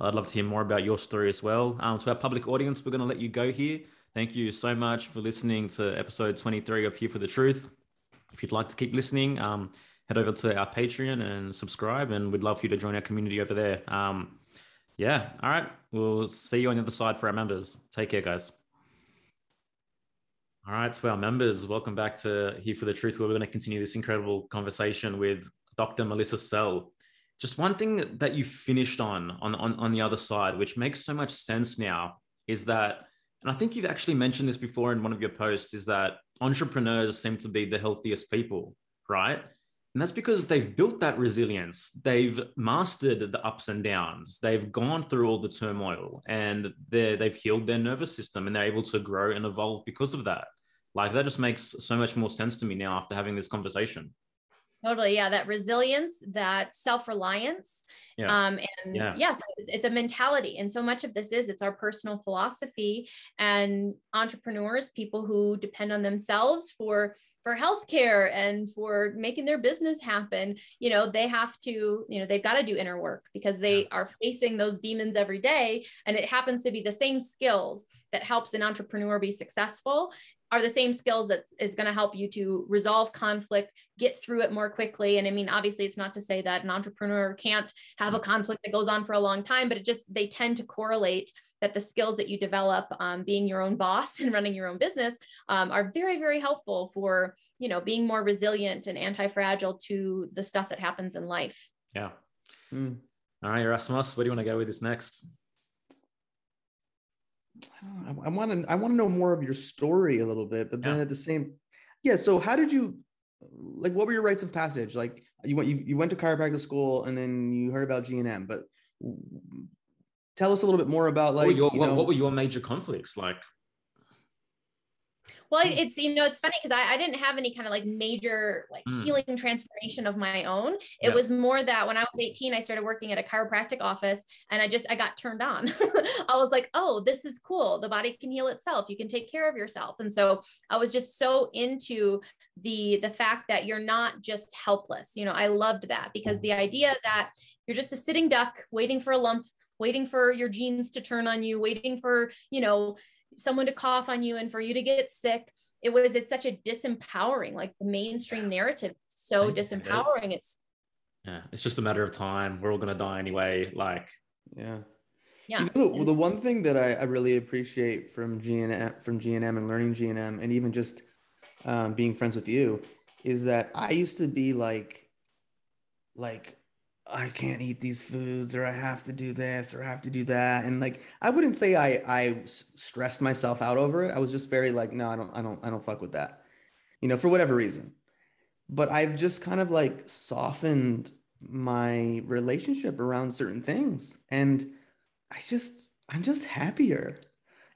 I'd love to hear more about your story as well. Um, to our public audience, we're going to let you go here. Thank you so much for listening to episode 23 of Here for the Truth. If you'd like to keep listening, um, head over to our Patreon and subscribe, and we'd love for you to join our community over there. Um, yeah, all right. We'll see you on the other side for our members. Take care, guys. All right, to our members, welcome back to Here for the Truth, where we're going to continue this incredible conversation with Dr. Melissa Sell. Just one thing that you finished on, on on on the other side, which makes so much sense now, is that, and I think you've actually mentioned this before in one of your posts, is that entrepreneurs seem to be the healthiest people, right? And that's because they've built that resilience. They've mastered the ups and downs. They've gone through all the turmoil and they they've healed their nervous system and they're able to grow and evolve because of that. Like that just makes so much more sense to me now after having this conversation. Totally. Yeah. That resilience, that self reliance. Yeah. Um, and yeah. yes, it's a mentality. And so much of this is it's our personal philosophy and entrepreneurs, people who depend on themselves for for healthcare and for making their business happen you know they have to you know they've got to do inner work because they yeah. are facing those demons every day and it happens to be the same skills that helps an entrepreneur be successful are the same skills that is going to help you to resolve conflict, get through it more quickly. And I mean, obviously, it's not to say that an entrepreneur can't have a mm. conflict that goes on for a long time, but it just they tend to correlate that the skills that you develop um, being your own boss and running your own business um, are very, very helpful for you know being more resilient and anti-fragile to the stuff that happens in life. Yeah. Mm. All right, Yerasimos, where do you want to go with this next? I want to I want to know more of your story a little bit, but then yeah. at the same, yeah. So how did you like? What were your rites of passage? Like you went you, you went to chiropractic school and then you heard about G and M, but tell us a little bit more about like what were your, you know, what were your major conflicts like? Well, hmm. it's you know it's funny because I, I didn't have any kind of like major like mm. healing transformation of my own. It yeah. was more that when I was 18, I started working at a chiropractic office and I just I got turned on. I was like, oh, this is cool. The body can heal itself. You can take care of yourself. And so I was just so into the the fact that you're not just helpless. You know, I loved that because the idea that you're just a sitting duck waiting for a lump waiting for your genes to turn on you waiting for you know someone to cough on you and for you to get sick. It was it's such a disempowering like the mainstream narrative so disempowering. It's yeah it's just a matter of time. We're all going to die anyway like. Yeah. Yeah. You know, the one thing that I, I really appreciate from GNM from GNM and learning GNM and even just um, being friends with you is that I used to be like like I can't eat these foods or I have to do this or I have to do that. And like, I wouldn't say I, I stressed myself out over it. I was just very like, no, I don't, I don't, I don't fuck with that, you know, for whatever reason. But I've just kind of like softened my relationship around certain things. And I just, I'm just happier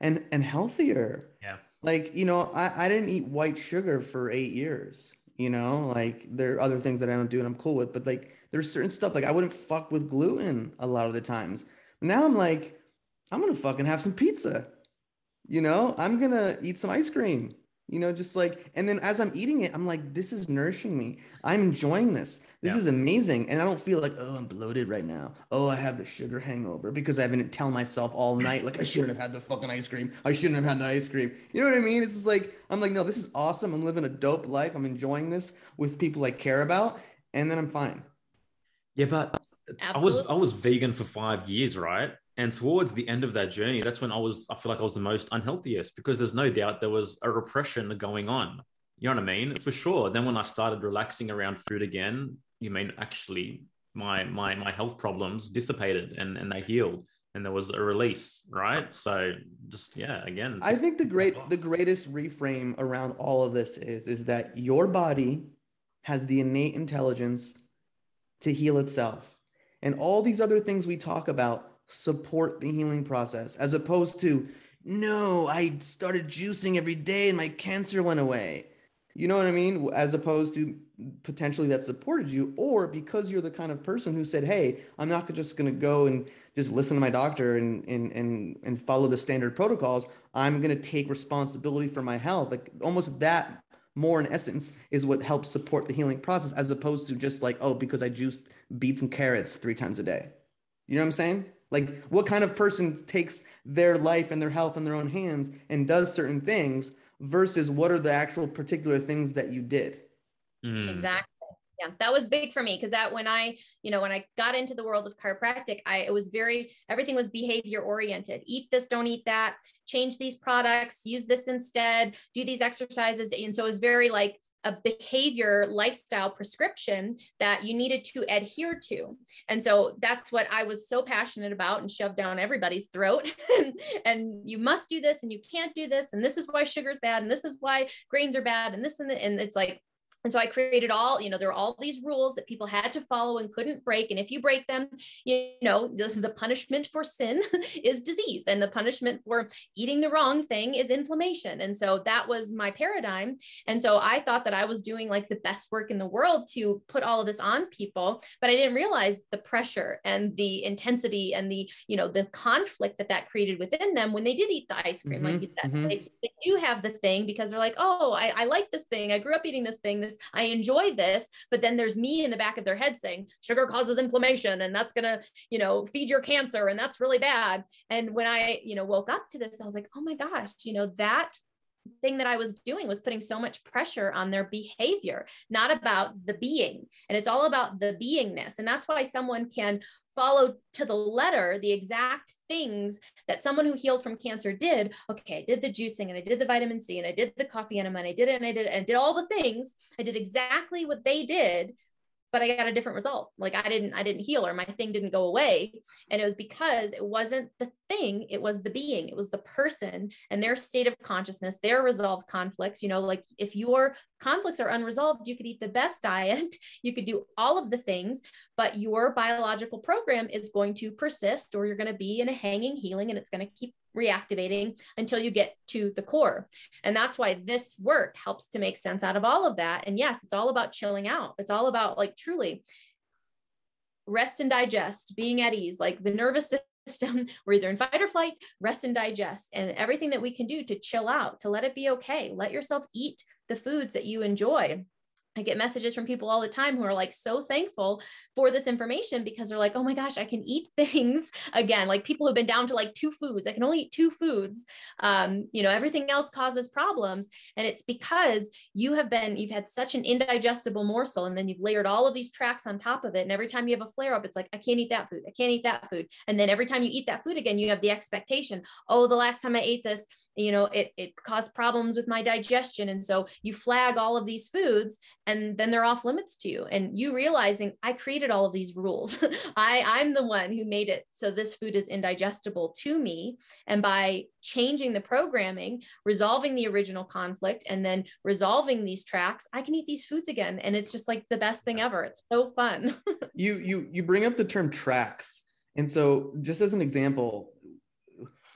and, and healthier. Yeah. Like, you know, I, I didn't eat white sugar for eight years, you know, like there are other things that I don't do and I'm cool with, but like, there's certain stuff like I wouldn't fuck with gluten a lot of the times. Now I'm like, I'm gonna fucking have some pizza. You know, I'm gonna eat some ice cream. You know, just like, and then as I'm eating it, I'm like, this is nourishing me. I'm enjoying this. This yeah. is amazing. And I don't feel like, oh, I'm bloated right now. Oh, I have the sugar hangover because I've been telling myself all night, like, I shouldn't have had the fucking ice cream. I shouldn't have had the ice cream. You know what I mean? It's just like, I'm like, no, this is awesome. I'm living a dope life. I'm enjoying this with people I care about. And then I'm fine. Yeah, but Absolutely. I was I was vegan for five years, right? And towards the end of that journey, that's when I was I feel like I was the most unhealthiest because there's no doubt there was a repression going on. You know what I mean? For sure. Then when I started relaxing around food again, you mean actually my my my health problems dissipated and and they healed and there was a release right so just yeah again i think the great the greatest reframe around all of this is is that your body has the innate intelligence to heal itself. And all these other things we talk about support the healing process, as opposed to, no, I started juicing every day and my cancer went away. You know what I mean? As opposed to potentially that supported you, or because you're the kind of person who said, Hey, I'm not just going to go and just listen to my doctor and, and, and, and follow the standard protocols. I'm going to take responsibility for my health. Like almost that more in essence is what helps support the healing process as opposed to just like oh because i juiced beets and carrots three times a day you know what i'm saying Like, what kind of person takes their life and their health in their own hands and does certain things versus what are the actual particular things that you did? Mm. Exactly. Yeah, that was big for me because that when I, you know, when I got into the world of chiropractic, I it was very everything was behavior oriented. Eat this, don't eat that. Change these products, use this instead. Do these exercises, and so it was very like a behavior lifestyle prescription that you needed to adhere to. And so that's what I was so passionate about and shoved down everybody's throat. and, you must do this and you can't do this. And this is why sugar's bad. And this is why grains are bad. And this and, the, and it's like, and so I created all, you know, there were all these rules that people had to follow and couldn't break. And if you break them, you know, the, the, punishment for sin is disease, and the punishment for eating the wrong thing is inflammation. And so that was my paradigm. And so I thought that I was doing like the best work in the world to put all of this on people, but I didn't realize the pressure and the intensity and the, you know, the conflict that that created within them when they did eat the ice cream, mm-hmm, like you said. Mm-hmm. They, they, do have the thing because they're like, oh, I, I like this thing. I grew up eating this thing. This this, I enjoy this, but then there's me in the back of their head saying sugar causes inflammation and that's going to, you know, feed your cancer and that's really bad. And when I, you know, woke up to this, I was like, oh my gosh, you know, that thing that I was doing was putting so much pressure on their behavior, not about the being. And it's all about the beingness. And that's why someone can follow to the letter the exact things that someone who healed from cancer did. Okay, I did the juicing and I did the vitamin C and I did the coffee enema and I did it and I did it and I did all the things. I did exactly what they did, but I got a different result. Like I didn't, I didn't heal or my thing didn't go away. And it was because it wasn't the thing, it was the being, it was the person and their state of consciousness, their resolved conflicts. You know, like if your conflicts are unresolved, you could eat the best diet, you could do all of the things, but your biological program is going to persist or you're going to be in a hanging healing and it's going to keep reactivating until you get to the core. And that's why this work helps to make sense out of all of that. And yes, it's all about chilling out. It's all about like truly rest and digest, being at ease, like the nervous system, we're either in fight or flight, rest and digest, and everything that we can do to chill out, to let it be okay. Let yourself eat the foods that you enjoy I get messages from people all the time who are like so thankful for this information because they're like, oh my gosh, I can eat things again. Like people who've been down to like two foods, I can only eat two foods. Um, you know, everything else causes problems. And it's because you have been, you've had such an indigestible morsel and then you've layered all of these tracks on top of it. And every time you have a flare up, it's like, I can't eat that food. I can't eat that food. And then every time you eat that food again, you have the expectation, oh, the last time I ate this, you know it, it caused problems with my digestion. And so you flag all of these foods and then they're off limits to you. And you realizing i created all of these rules. I i'm the one who made it so this food is indigestible to me. And by changing the programming resolving the original conflict and then resolving these tracks i can eat these foods again. And it's just like the best thing ever. It's so fun. You you you bring up the term tracks. And so just as an example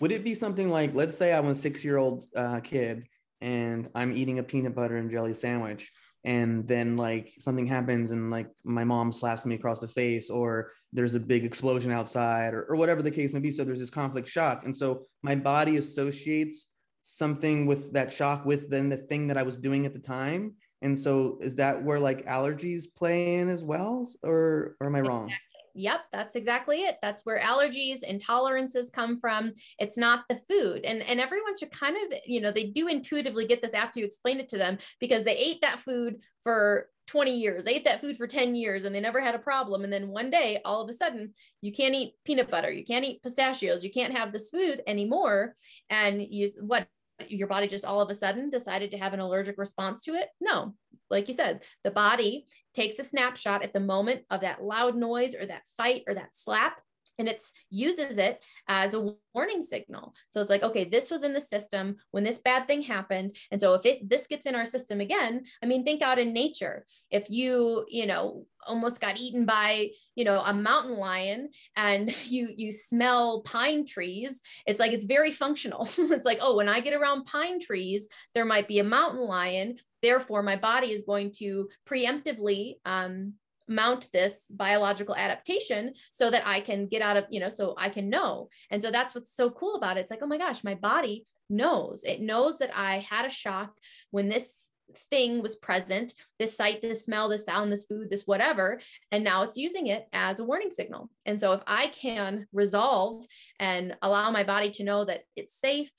would it be something like, let's say I'm a six year old uh, kid and I'm eating a peanut butter and jelly sandwich, and then like something happens and like my mom slaps me across the face, or there's a big explosion outside, or, or whatever the case may be. So there's this conflict shock. And so my body associates something with that shock with then the thing that I was doing at the time. And so is that where like allergies play in as well? Or, or am I wrong? Yep, that's exactly it. That's where allergies, intolerances come from. It's not the food. And and everyone should kind of, you know, they do intuitively get this after you explain it to them because they ate that food for 20 years. They ate that food for 10 years and they never had a problem. And then one day, all of a sudden, you can't eat peanut butter, you can't eat pistachios, you can't have this food anymore. And you what your body just all of a sudden decided to have an allergic response to it? No. Like you said, the body takes a snapshot at the moment of that loud noise or that fight or that slap and it uses it as a warning signal. So it's like okay this was in the system when this bad thing happened. And so if it this gets in our system again i mean think out in nature. If you you know almost got eaten by you know a mountain lion and you you smell pine trees it's like it's very functional. It's like oh when i get around pine trees there might be a mountain lion. Therefore my body is going to preemptively um, mount this biological adaptation so that I can get out of, you know, so I can know. And so that's what's so cool about it. It's like, oh my gosh, my body knows. It knows that I had a shock when this thing was present this sight this smell this sound this food this whatever and now it's using it as a warning signal and so if i can resolve and allow my body to know that it's safe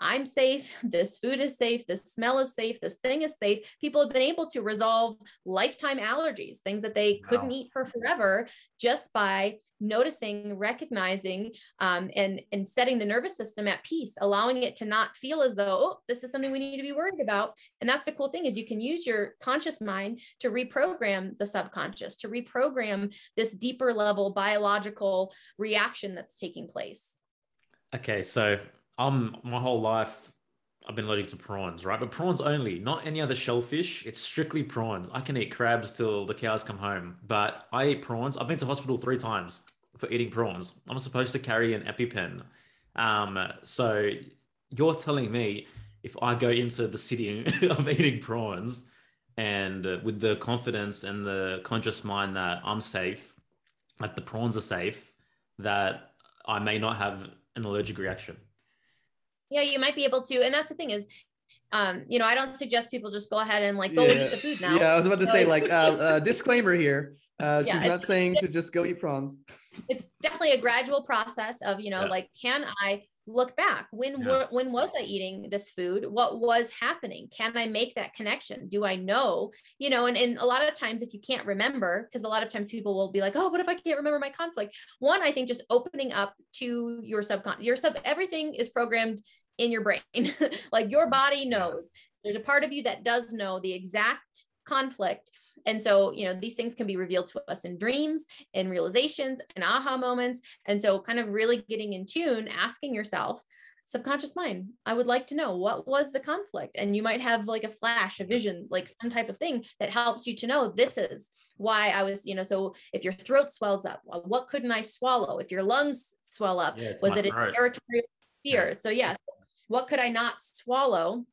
I'm safe, this food is safe, this smell is safe, this thing is safe. People have been able to resolve lifetime allergies, things that they wow. couldn't eat for forever, just by noticing, recognizing, um, and and setting the nervous system at peace, allowing it to not feel as though oh, this is something we need to be worried about. And that's the cool thing is you can use your conscious mind to reprogram the subconscious, to reprogram this deeper level biological reaction that's taking place. Okay, so I'm my whole life I've been allergic to prawns, right? But prawns only, not any other shellfish. It's strictly prawns. I can eat crabs till the cows come home, but I eat prawns. I've been to hospital three times for eating prawns. I'm supposed to carry an EpiPen. Um, so you're telling me if I go into the city of eating prawns and uh, with the confidence and the conscious mind that I'm safe, that the prawns are safe, that I may not have an allergic reaction yeah you might be able to and that's the thing is um you know i don't suggest people just go ahead and like go yeah. eat the food now yeah i was about to say like uh, uh disclaimer here uh yeah, she's not saying to just go eat prawns it's definitely a gradual process of you know yeah. like can i look back when yeah. when was i eating this food? What was happening? Can i make that connection? Do i know? You know and, and a lot of times if you can't remember because a lot of times people will be like oh what if i can't remember my conflict? One i think just opening up to your subconscious your sub everything is programmed in your brain. Like your mm-hmm. body knows. There's a part of you that does know the exact conflict and so, you know, these things can be revealed to us in dreams, in realizations, and aha moments. And so, kind of really getting in tune, asking yourself, subconscious mind, I would like to know what was the conflict. And you might have like a flash, a vision, like some type of thing that helps you to know this is why I was, you know, so if your throat swells up, what couldn't I swallow? If your lungs swell up, was it a territorial fear? Yeah. So, yes, what could I not swallow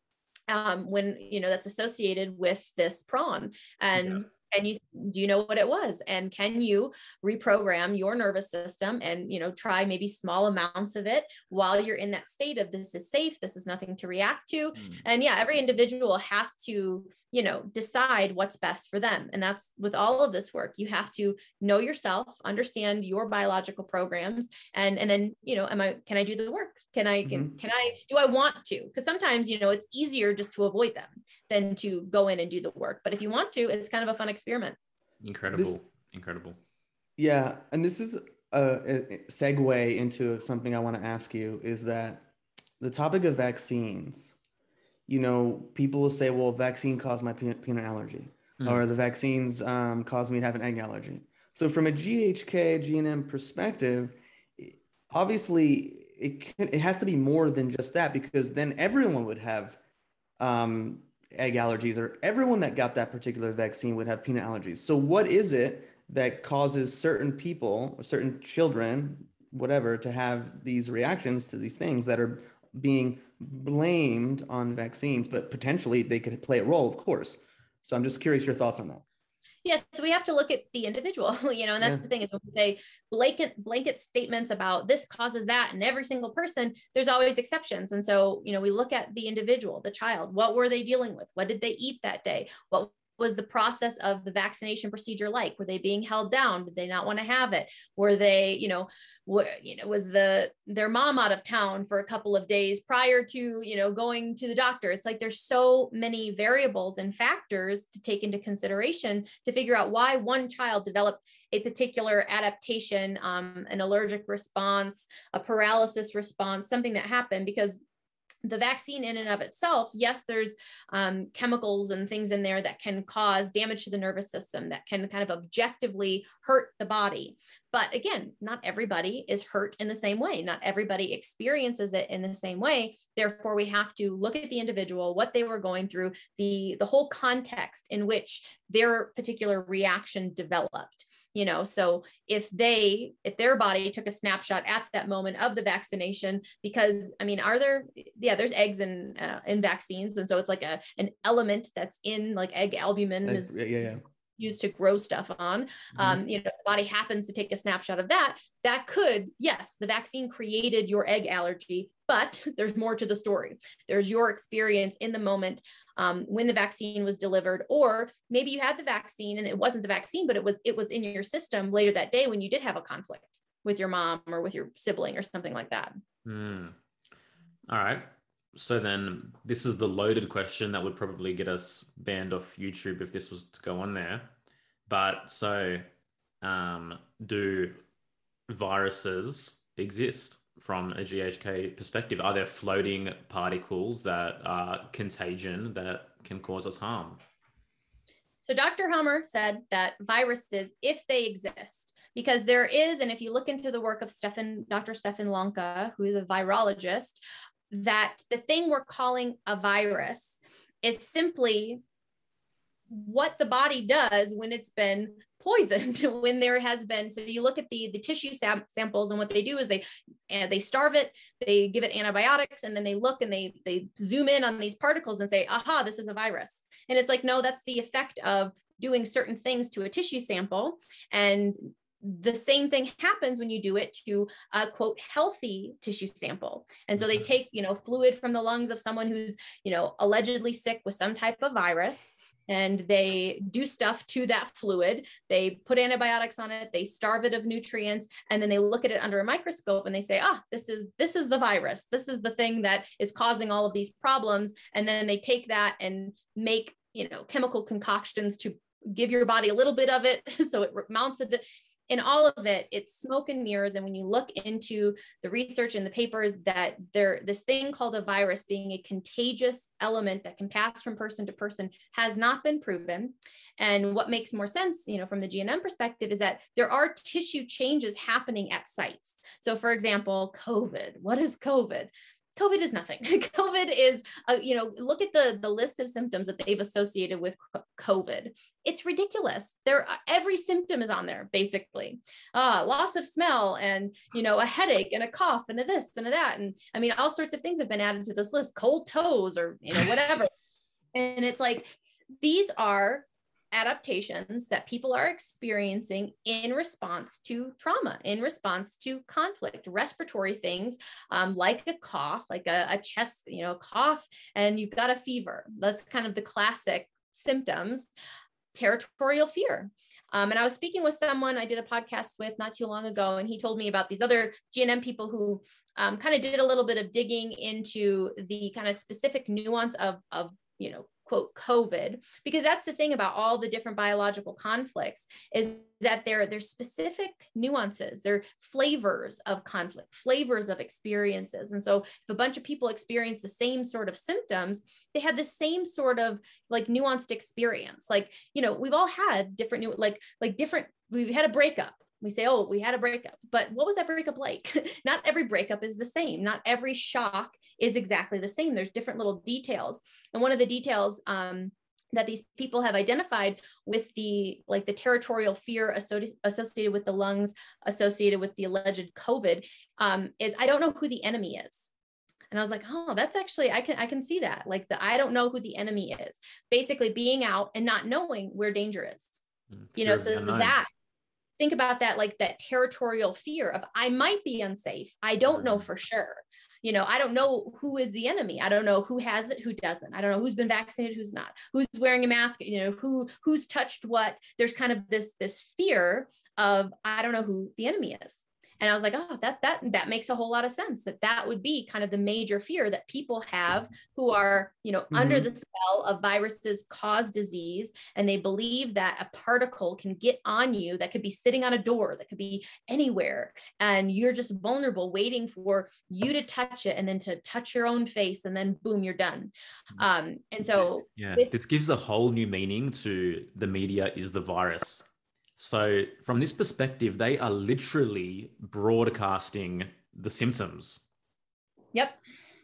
um, when you know that's associated with this prawn. And yeah. can you do you know what it was? And can you reprogram your nervous system and you know try maybe small amounts of it while you're in that state of this is safe this is nothing to react to. Mm. and yeah every individual has to you know decide what's best for them. And that's with all of this work you have to know yourself understand your biological programs and and then you know am i can i do the work can i can mm-hmm. can i do i want to because sometimes you know it's easier just to avoid them than to go in and do the work but if you want to it's kind of a fun experiment incredible this, incredible yeah and this is a, a segue into something i want to ask you is that the topic of vaccines you know, people will say, well, vaccine caused my peanut, peanut allergy, mm. or the vaccines um, caused me to have an egg allergy. So from a GHK, GNM perspective, obviously it, can, it has to be more than just that because then everyone would have um, egg allergies or everyone that got that particular vaccine would have peanut allergies. So what is it that causes certain people or certain children, whatever, to have these reactions to these things that are being blamed on vaccines, but potentially they could play a role, of course. So I'm just curious your thoughts on that. Yes, so we have to look at the individual, you know, and that's yeah. the thing is when we say blanket blanket statements about this causes that and every single person, there's always exceptions. And so, you know, we look at the individual, the child, what were they dealing with? What did they eat that day? What was the process of the vaccination procedure like? Were they being held down? Did they not want to have it? Were they you know what you know was the their mom out of town for a couple of days prior to you know going to the doctor? It's like there's so many variables and factors to take into consideration to figure out why one child developed a particular adaptation um, an allergic response a paralysis response something that happened because the vaccine in and of itself, yes, there's um, chemicals and things in there that can cause damage to the nervous system that can kind of objectively hurt the body. But again, not everybody is hurt in the same way. Not everybody experiences it in the same way. Therefore, we have to look at the individual, what they were going through, the, the whole context in which their particular reaction developed you know so if they if their body took a snapshot at that moment of the vaccination because i mean are there yeah there's eggs in uh, in vaccines. And so it's like a an element that's in like egg albumin egg, is yeah, yeah used to grow stuff on mm-hmm. um, you know the body happens to take a snapshot of that that could yes the vaccine created your egg allergy but there's more to the story there's your experience in the moment um, when the vaccine was delivered or maybe you had the vaccine and it wasn't the vaccine but it was it was in your system later that day when you did have a conflict with your mom or with your sibling or something like that mm. all right so then this is the loaded question that would probably get us banned off YouTube if this was to go on there. But so um, do viruses exist from a GHK perspective? Are there floating particles that are contagion that can cause us harm? So Dr. Hamer said that viruses, if they exist, because there is, and if you look into the work of Stefan, Dr. Stefan Lanka, who is a virologist, that the thing we're calling a virus is simply what the body does when it's been poisoned when there has been so you look at the the tissue sam- samples and what they do is they uh, they starve it they give it antibiotics and then they look and they they zoom in on these particles and say aha this is a virus. And it's like no that's the effect of doing certain things to a tissue sample and the same thing happens when you do it to a quote healthy tissue sample. And so they mm-hmm. take you know fluid from the lungs of someone who's you know allegedly sick with some type of virus and they do stuff to that fluid. They put antibiotics on it they starve it of nutrients and then they look at it under a microscope and they say ah this is this is the virus. This is the thing that is causing all of these problems. And then they take that and make you know chemical concoctions to give your body a little bit of it so it mounts it in all of it it's smoke and mirrors. And when you look into the research and the papers that there this thing called a virus being a contagious element that can pass from person to person has not been proven. And what makes more sense you know from the gnm perspective is that there are tissue changes happening at sites. So for example covid. What is covid COVID is nothing. COVID is, uh, you know, look at the the list of symptoms that they've associated with COVID. It's ridiculous. There, every symptom is on there basically. Uh, loss of smell and you know a headache and a cough and a this and a that and I mean all sorts of things have been added to this list. Cold toes or you know whatever. and it's like these are adaptations that people are experiencing in response to trauma, in response to conflict, respiratory things um, like a cough, like a, a chest, you know, cough, and you've got a fever. That's kind of the classic symptoms. Territorial fear. Um, and I was speaking with someone I did a podcast with not too long ago, and he told me about these other GNM people who um, kind of did a little bit of digging into the kind of specific nuance of, of you know quote covid because that's the thing about all the different biological conflicts is that there there's specific nuances they're flavors of conflict flavors of experiences. And so if a bunch of people experience the same sort of symptoms they had the same sort of like nuanced experience. Like you know we've all had different new like like different we've had a breakup we say, oh, we had a breakup, but what was that breakup like? Not every breakup is the same. Not every shock is exactly the same. There's different little details. And one of the details um, that these people have identified with the like the territorial fear associated with the lungs associated with the alleged COVID um, is I don't know who the enemy is. And I was like, oh, that's actually I can I can see that. Like the I don't know who the enemy is. Basically being out and not knowing where danger is. Mm, you know, so that think about that like that territorial fear of I might be unsafe. I don't know for sure. You know, I don't know who is the enemy. I don't know who has it, who doesn't. I don't know who's been vaccinated, who's not. Who's wearing a mask, you know, who who's touched what. There's kind of this this fear of I don't know who the enemy is and i was like oh that that that makes a whole lot of sense that that would be kind of the major fear that people have who are you know mm-hmm. under the spell of viruses cause disease and they believe that a particle can get on you that could be sitting on a door that could be anywhere and you're just vulnerable waiting for you to touch it and then to touch your own face and then boom you're done mm. um and so yeah this gives a whole new meaning to the media is the virus so, from this perspective, they are literally broadcasting the symptoms. Yep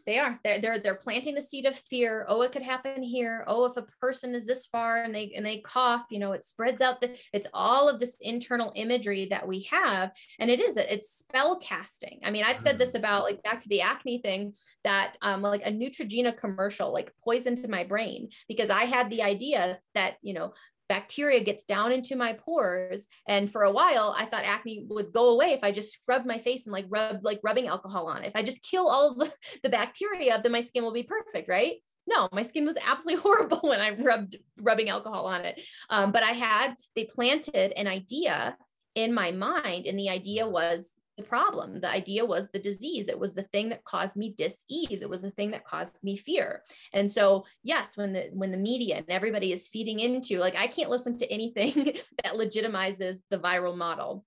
they are. They're, they're they're planting the seed of fear. Oh it could happen here. Oh if a person is this far and they and they cough you know it spreads out the it's all of this internal imagery that we have. And it is it's spell casting. I mean i've said this mm. about like back to the acne thing that um like a neutrogena commercial like poisoned my brain because i had the idea that you know bacteria gets down into my pores. And for a while i thought acne would go away if i just scrubbed my face and like rubbed like rubbing alcohol on. It if i just kill all the, the bacteria then my skin will be perfect right? No my skin was absolutely horrible when i rubbed rubbing alcohol on it. Um, but i had they planted an idea in my mind and the idea was the problem. The idea was the disease. It was the thing that caused me dis-ease. It was the thing that caused me fear. And so, yes, when the when the media and everybody is feeding into like I can't listen to anything that legitimizes the viral model.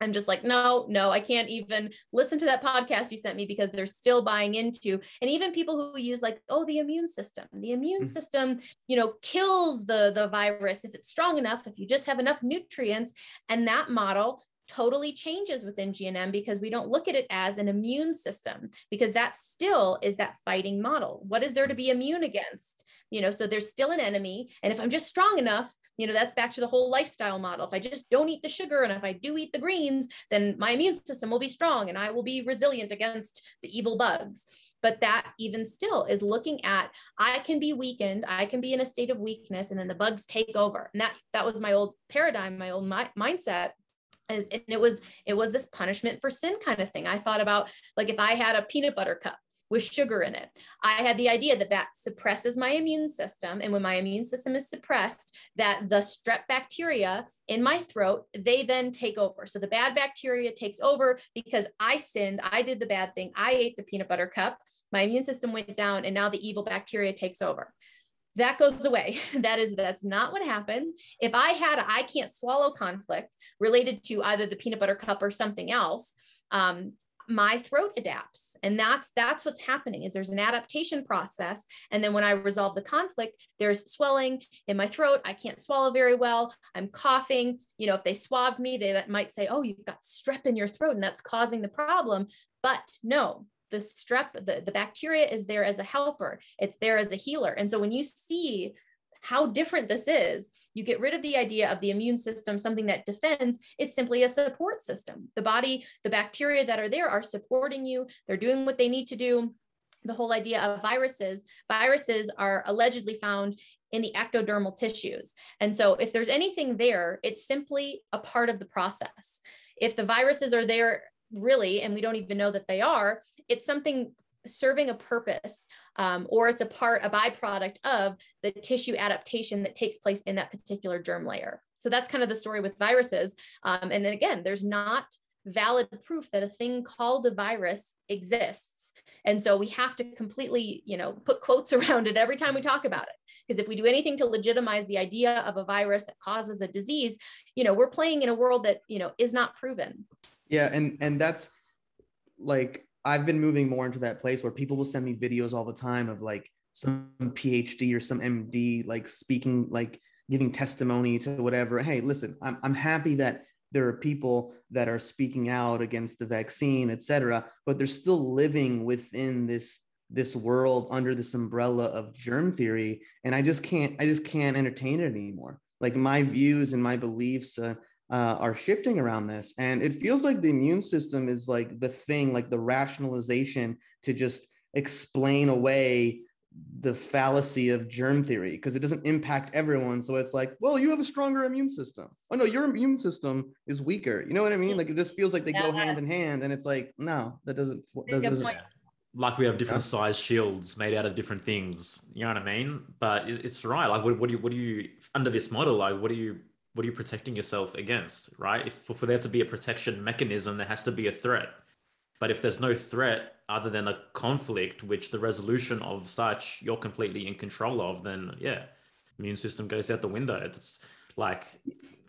I'm just like, no, no, I can't even listen to that podcast you sent me because they're still buying into, and even people who use like, oh, the immune system, the immune mm-hmm. system, you know, kills the the virus if it's strong enough, if you just have enough nutrients, and that model totally changes within GNM because we don't look at it as an immune system because that still is that fighting model. What is there to be mm-hmm. immune against? You know, so there's still an enemy. And if I'm just strong enough, you know, that's back to the whole lifestyle model. If I just don't eat the sugar and if I do eat the greens, then my immune system will be strong and I will be resilient against the evil bugs but that even still is looking at i can be weakened i can be in a state of weakness and then the bugs take over and that that was my old paradigm my old mi- mindset is and it was it was this punishment for sin kind of thing. I thought about like if i had a peanut butter cup with sugar in it i had the idea that that suppresses my immune system and when my immune system is suppressed that the strep bacteria in my throat they then take over. So the bad bacteria takes over because i sinned i did the bad thing i ate the peanut butter cup my immune system went down and now the evil bacteria takes over that goes away. That is, that's not what happened. If I had I can't swallow conflict related to either the peanut butter cup or something else, um, my throat adapts. And that's that's what's happening is there's an adaptation process. And then when i resolve the conflict there's swelling in my throat. I can't swallow very well. I'm coughing. You know if they swabbed me they might say oh you've got strep in your throat and that's causing the problem. But no the strep, the, the bacteria is there as a helper, it's there as a healer. And so when you see how different this is, you get rid of the idea of the immune system, something that defends, it's simply a support system. The body, the bacteria that are there are supporting you, they're doing what they need to do. The whole idea of viruses, viruses are allegedly found in the ectodermal tissues. And so if there's anything there, it's simply a part of the process. If the viruses are there really, and we don't even know that they are, it's something serving a purpose um, or it's a part a byproduct of the tissue adaptation that takes place in that particular germ layer. So that's kind of the story with viruses um, and again there's not valid proof that a thing called a virus exists. And so we have to completely you know put quotes around it every time we talk about it because if we do anything to legitimize the idea of a virus that causes a disease you know we're playing in a world that you know is not proven yeah, and and that's like I've been moving more into that place where people will send me videos all the time of like some PhD or some MD like speaking like giving testimony to whatever. Hey, listen, I'm I'm happy that there are people that are speaking out against the vaccine, et cetera, but they're still living within this this world under this umbrella of germ theory and i just can't i just can't entertain it anymore like my views and my beliefs uh, uh, are shifting around this. And it feels like the immune system is like the thing, like the rationalization to just explain away the fallacy of germ theory because it doesn't impact everyone. So it's like, well, you have a stronger immune system. Oh no, your immune system is weaker. You know what I mean? Like it just feels like they yes. go hand in hand, and it's like, no, that doesn't. That doesn't like we have different yeah. size shields made out of different things. You know what I mean? But it's right. Like, what, what do you, what do you under this model? Like, what do you what are you protecting yourself against, right? If for, for there to be a protection mechanism, there has to be a threat. But if there's no threat other than a conflict, which the resolution of such you're completely in control of, then yeah, immune system goes out the window. It's like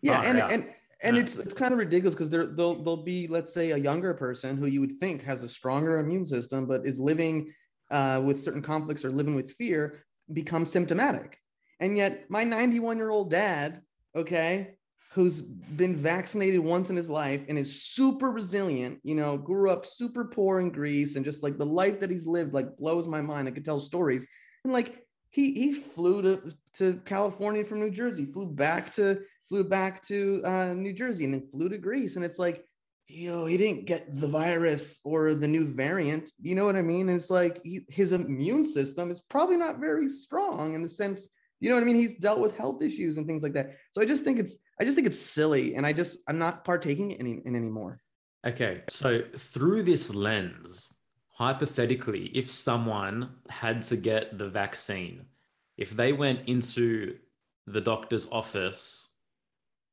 yeah, and, and and yeah. it's it's kind of ridiculous because there they'll they'll be let's say a younger person who you would think has a stronger immune system but is living uh, with certain conflicts or living with fear become symptomatic, and yet my 91 year old dad okay, who's been vaccinated once in his life and is super resilient, you know, grew up super poor in Greece and just like the life that he's lived like blows my mind. I could tell stories. And like he he flew to, to California from New Jersey, flew back to flew back to uh, New Jersey and then flew to Greece. And it's like, yo, he didn't get the virus or the new variant. You know what I mean? It's like he, his immune system is probably not very strong in the sense You know what I mean? He's dealt with health issues and things like that. So I just think it's I just think it's silly, and I just I'm not partaking in, in anymore. Okay, so through this lens, hypothetically, if someone had to get the vaccine, if they went into the doctor's office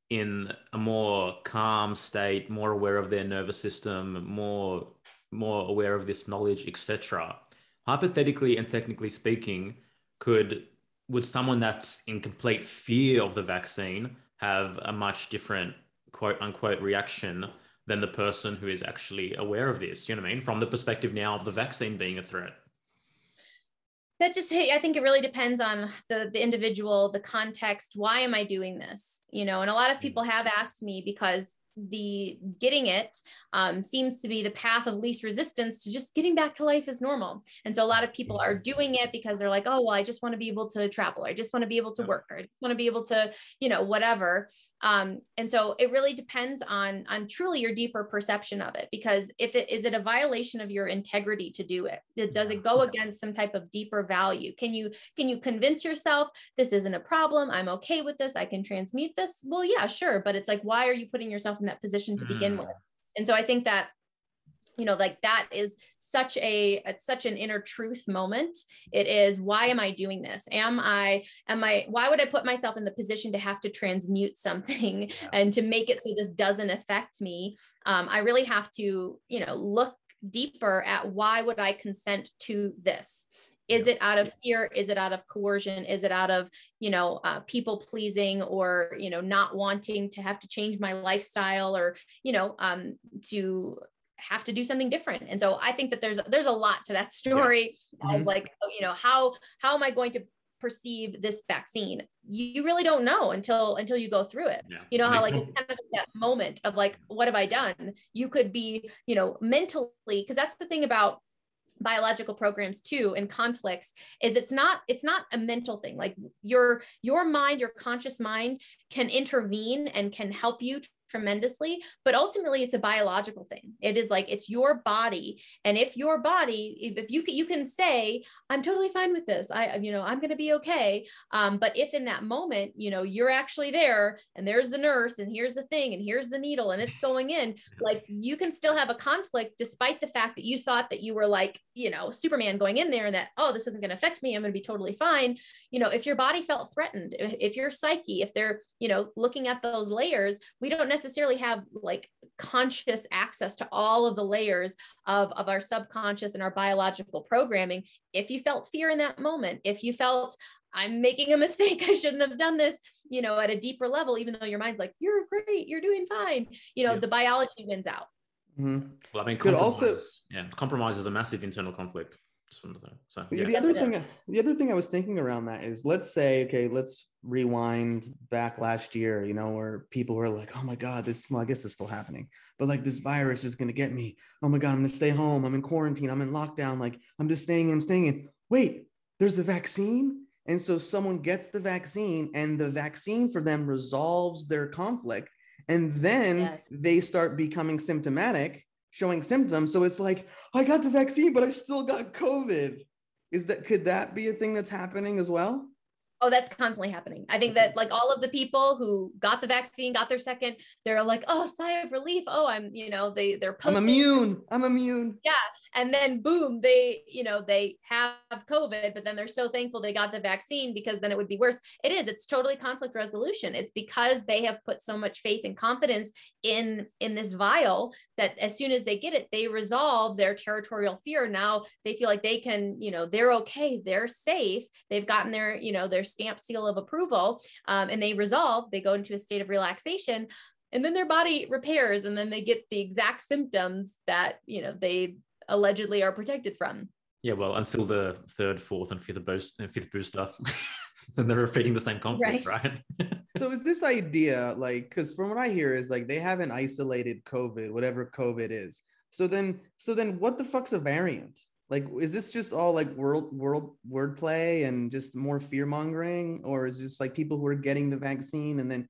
in a more calm state, more aware of their nervous system, more more aware of this knowledge, etc. Hypothetically and technically speaking, could would someone that's in complete fear of the vaccine have a much different quote unquote reaction than the person who is actually aware of this? You know what I mean? From the perspective now of the vaccine being a threat that just hey i think it really depends on the the individual the context why am i doing this you know and a lot of mm. people have asked me because the getting it um, seems to be the path of least resistance to just getting back to life as normal. And so a lot of people are doing it because they're like, oh, well, I just want to be able to travel. I just want to be able to work. Or I just want to be able to, you know, whatever. Um, and so it really depends on on truly your deeper perception of it. Because if it is it a violation of your integrity to do it? Does it go against some type of deeper value? Can you can you convince yourself this isn't a problem? I'm okay with this. I can transmute this. Well, yeah, sure. But it's like, why are you putting yourself in that position to begin mm. with? And so I think that, you know, like that is such a it's such an inner truth moment. It is why am i doing this? Am i am i why would i put myself in the position to have to transmute something and to make it so this doesn't affect me? Um, i really have to you know look deeper at why would i consent to this is it out of fear? Is it out of coercion? Is it out of you know uh, people pleasing or you know not wanting to have to change my lifestyle or you know um, to have to do something different? And so i think that there's there's a lot to that story yeah. mm-hmm. as like oh, you know how how am i going to perceive this vaccine? You really don't know until until you go through it. Yeah. you know how like it's kind of that moment of like what have i done? You could be you know mentally because that's the thing about biological programs too and conflicts is it's not it's not a mental thing. Like your your mind your conscious mind can intervene and can help you tremendously but ultimately it's a biological thing. It is like it's your body. And if your body if, you can you can say i'm totally fine with this. I you know i'm going to be okay. Um, but if in that moment you know you're actually there and there's the nurse and here's the thing and here's the needle and it's going in like you can still have a conflict despite the fact that you thought that you were like you know superman going in there and that oh this isn't going to affect me. I'm going to be totally fine. You know if your body felt threatened if, if your psyche if they're you know looking at those layers we don't necessarily have like conscious access to all of the layers of, of our subconscious and our biological programming if you felt fear in that moment if you felt i'm making a mistake i shouldn't have done this you know at a deeper level even though your mind's like you're great you're doing fine you know yeah. the biology wins out mm-hmm. well i mean could also yeah compromise is a massive internal conflict so yeah. the other thing, the other thing I was thinking around that is, let's say, okay, let's rewind back last year, you know, where people were like, "Oh my God, this." Well, I guess it's still happening, but like this virus is gonna get me. Oh my God, I'm gonna stay home. I'm in quarantine. I'm in lockdown. Like I'm just staying. I'm staying in. Wait, there's a vaccine, and so someone gets the vaccine, and the vaccine for them resolves their conflict, and then yes. they start becoming symptomatic showing symptoms. So it's like, I got the vaccine, but I still got COVID. Is that could that be a thing that's happening as well? Oh, that's constantly happening. I think that like all of the people who got the vaccine, got their second, they're like, oh, sigh of relief. Oh, I'm, you know, they they're posting. I'm immune. I'm immune. Yeah. And then boom, they, you know, they have COVID, but then they're so thankful they got the vaccine because then it would be worse. It is, it's totally conflict resolution. It's because they have put so much faith and confidence in in this vial that as soon as they get it, they resolve their territorial fear. Now they feel like they can, you know, they're okay, they're safe. They've gotten their, you know, their stamp seal of approval um, and they resolve, they go into a state of relaxation and then their body repairs and then they get the exact symptoms that, you know, they allegedly are protected from. Yeah, well, until the third, fourth, and fifth boost, uh, fifth booster, then they're repeating the same conflict, right? right? so is this idea like because from what I hear is like they haven't isolated COVID, whatever COVID is. So then, so then, what the fuck's a variant? Like, is this just all like world world wordplay and just more fear mongering, or is just like people who are getting the vaccine and then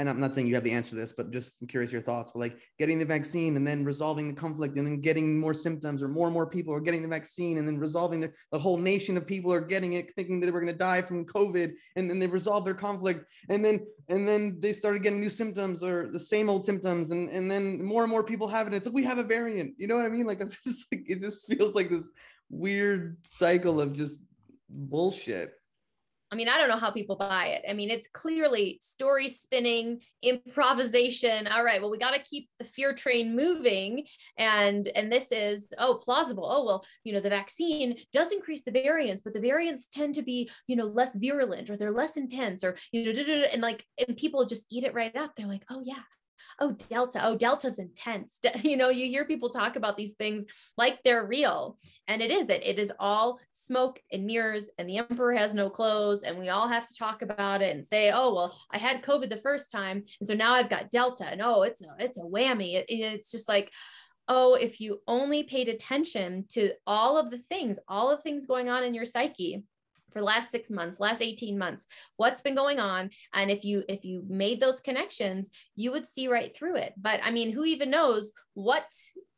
and I'm not saying you have the answer to this, but just I'm curious your thoughts. But like getting the vaccine and then resolving the conflict and then getting more symptoms or more and more people are getting the vaccine and then resolving the, the whole nation of people are getting it, thinking that they were going to die from COVID. And then they resolve their conflict. And then, and then they started getting new symptoms or the same old symptoms. And, and then more and more people have it. It's like, we have a variant, you know what I mean? Like, I'm just like, it just feels like this weird cycle of just bullshit. I mean, I don't know how people buy it. I mean, it's clearly story spinning, improvisation. All right, well, we got to keep the fear train moving, and and this is oh plausible. Oh well, you know, the vaccine does increase the variants, but the variants tend to be you know less virulent or they're less intense or you know, and like and people just eat it right up. They're like, oh yeah, oh delta. Oh delta's intense. You know you hear people talk about these things like they're real. And it is it it is all smoke and mirrors and the emperor has no clothes and we all have to talk about it and say oh well i had covid the first time and so now i've got delta. And oh it's a it's a whammy. It, it's just like oh if you only paid attention to all of the things all the things going on in your psyche for last six months last 18 months what's been going on? And if you if you made those connections you would see right through it. But i mean who even knows what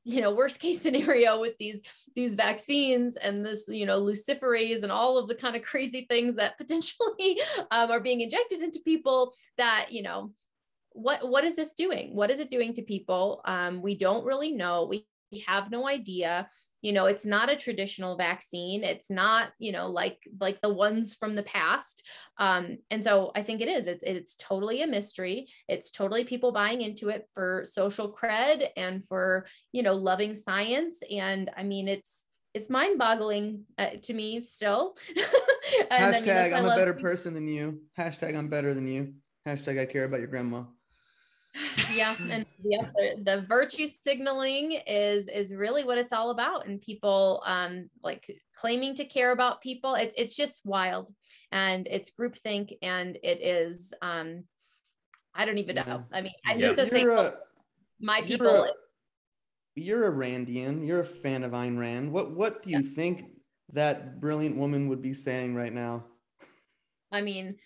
you know worst case scenario with these these vaccines and this you know luciferase and all of the kind of crazy things that potentially um, are being injected into people that you know what what is this doing? What is it doing to people? Um, we don't really know. We we have no idea you know it's not a traditional vaccine. It's not you know like like the ones from the past. Um, and so i think it is. It's, it's totally a mystery. It's totally people buying into it for social cred and for you know loving science. And i mean it's it's mind boggling uh, to me still. Hashtag I am a better person than you. Hashtag i'm better than you. Hashtag i care about your grandma yeah and the other the virtue signaling is is really what it's all about and people um like claiming to care about people. It's it's just wild and it's groupthink and it is um i don't even know. I mean i just think a, my people you're a, you're a randian. You're a fan of Ayn Rand. What what do you yeah. think that brilliant woman would be saying right now? I mean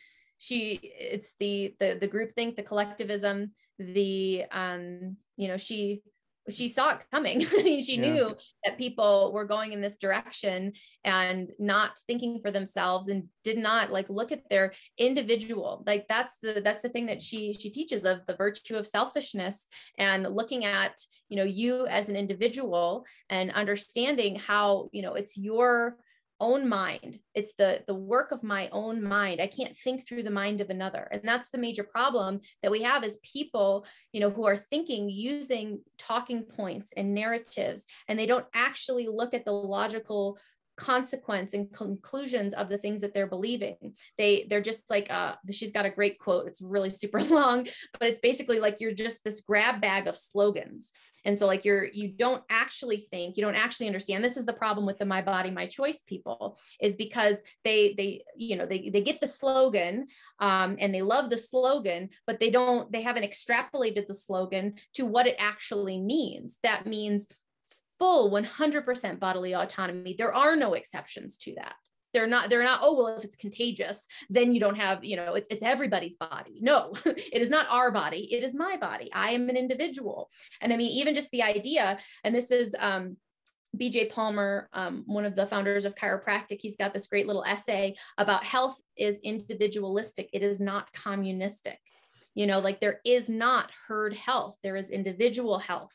she it's the the the group think the collectivism the um you know she she saw it coming. I mean, she yeah. knew that people were going in this direction and not thinking for themselves and did not like look at their individual. Like that's the that's the thing that she she teaches of the virtue of selfishness and looking at, you know, you as an individual and understanding how, you know, it's your own mind. It's the the work of my own mind. I can't think through the mind of another. And that's the major problem that we have is people you know who are thinking using talking points and narratives and they don't actually look at the logical consequence and conclusions of the things that they're believing. They they're just like uh she's got a great quote. It's really super long but it's basically like you're just this grab bag of slogans. And so like you're you don't actually think you don't actually understand. This is the problem with the my body my choice people is because they they you know they they get the slogan um, and they love the slogan but they don't they haven't extrapolated the slogan to what it actually means. That means full 100% bodily autonomy. There are no exceptions to that. They're not, they're not, oh, well, if it's contagious, then you don't have, you know, it's, it's everybody's body. No, it is not our body. It is my body. I am an individual. And I mean, even just the idea, and this is, um, BJ Palmer, um, one of the founders of chiropractic, he's got this great little essay about health is individualistic. It is not communistic. You know, like there is not herd health. There is individual health.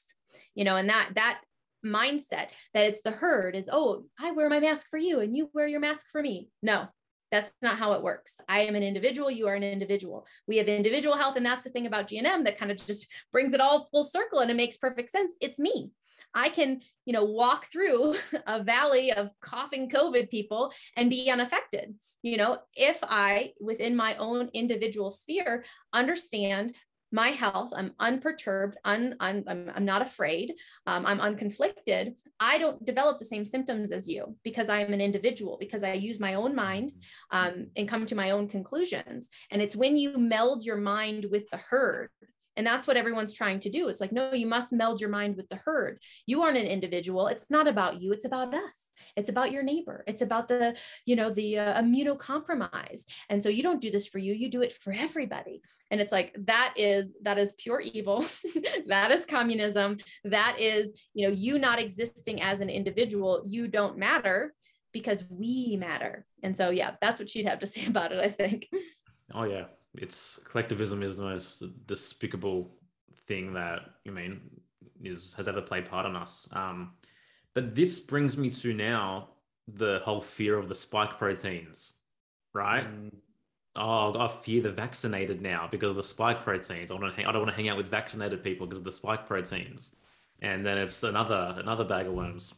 You know, and that that mindset that it's the herd is oh i wear my mask for you and you wear your mask for me. No that's not how it works. I am an individual you are an individual. We have individual health and that's the thing about gnm that kind of just brings it all full circle and it makes perfect sense. It's me. I can you know walk through a valley of coughing covid people and be unaffected. You know if i within my own individual sphere understand my health i'm unperturbed un, un, I'm, I'm not afraid um, i'm unconflicted i don't develop the same symptoms as you because i am an individual because i use my own mind um, and come to my own conclusions and it's when you meld your mind with the herd and that's what everyone's trying to do. It's like, no, you must meld your mind with the herd. You aren't an individual. It's not about you. It's about us. It's about your neighbor. It's about the, you know, the uh, immunocompromised. And so you don't do this for you. You do it for everybody. And it's like, that is, that is pure evil. that is communism. That is, you know, you not existing as an individual. You don't matter because we matter. And so, yeah, that's what she'd have to say about it, I think. Oh, yeah it's collectivism is the most despicable thing that I mean is has ever played part in us. Um, but this brings me to now the whole fear of the spike proteins, right? Mm. Oh, I fear the vaccinated now because of the spike proteins. I don't, hang, I don't want to hang out with vaccinated people because of the spike proteins, and then it's another another bag of worms.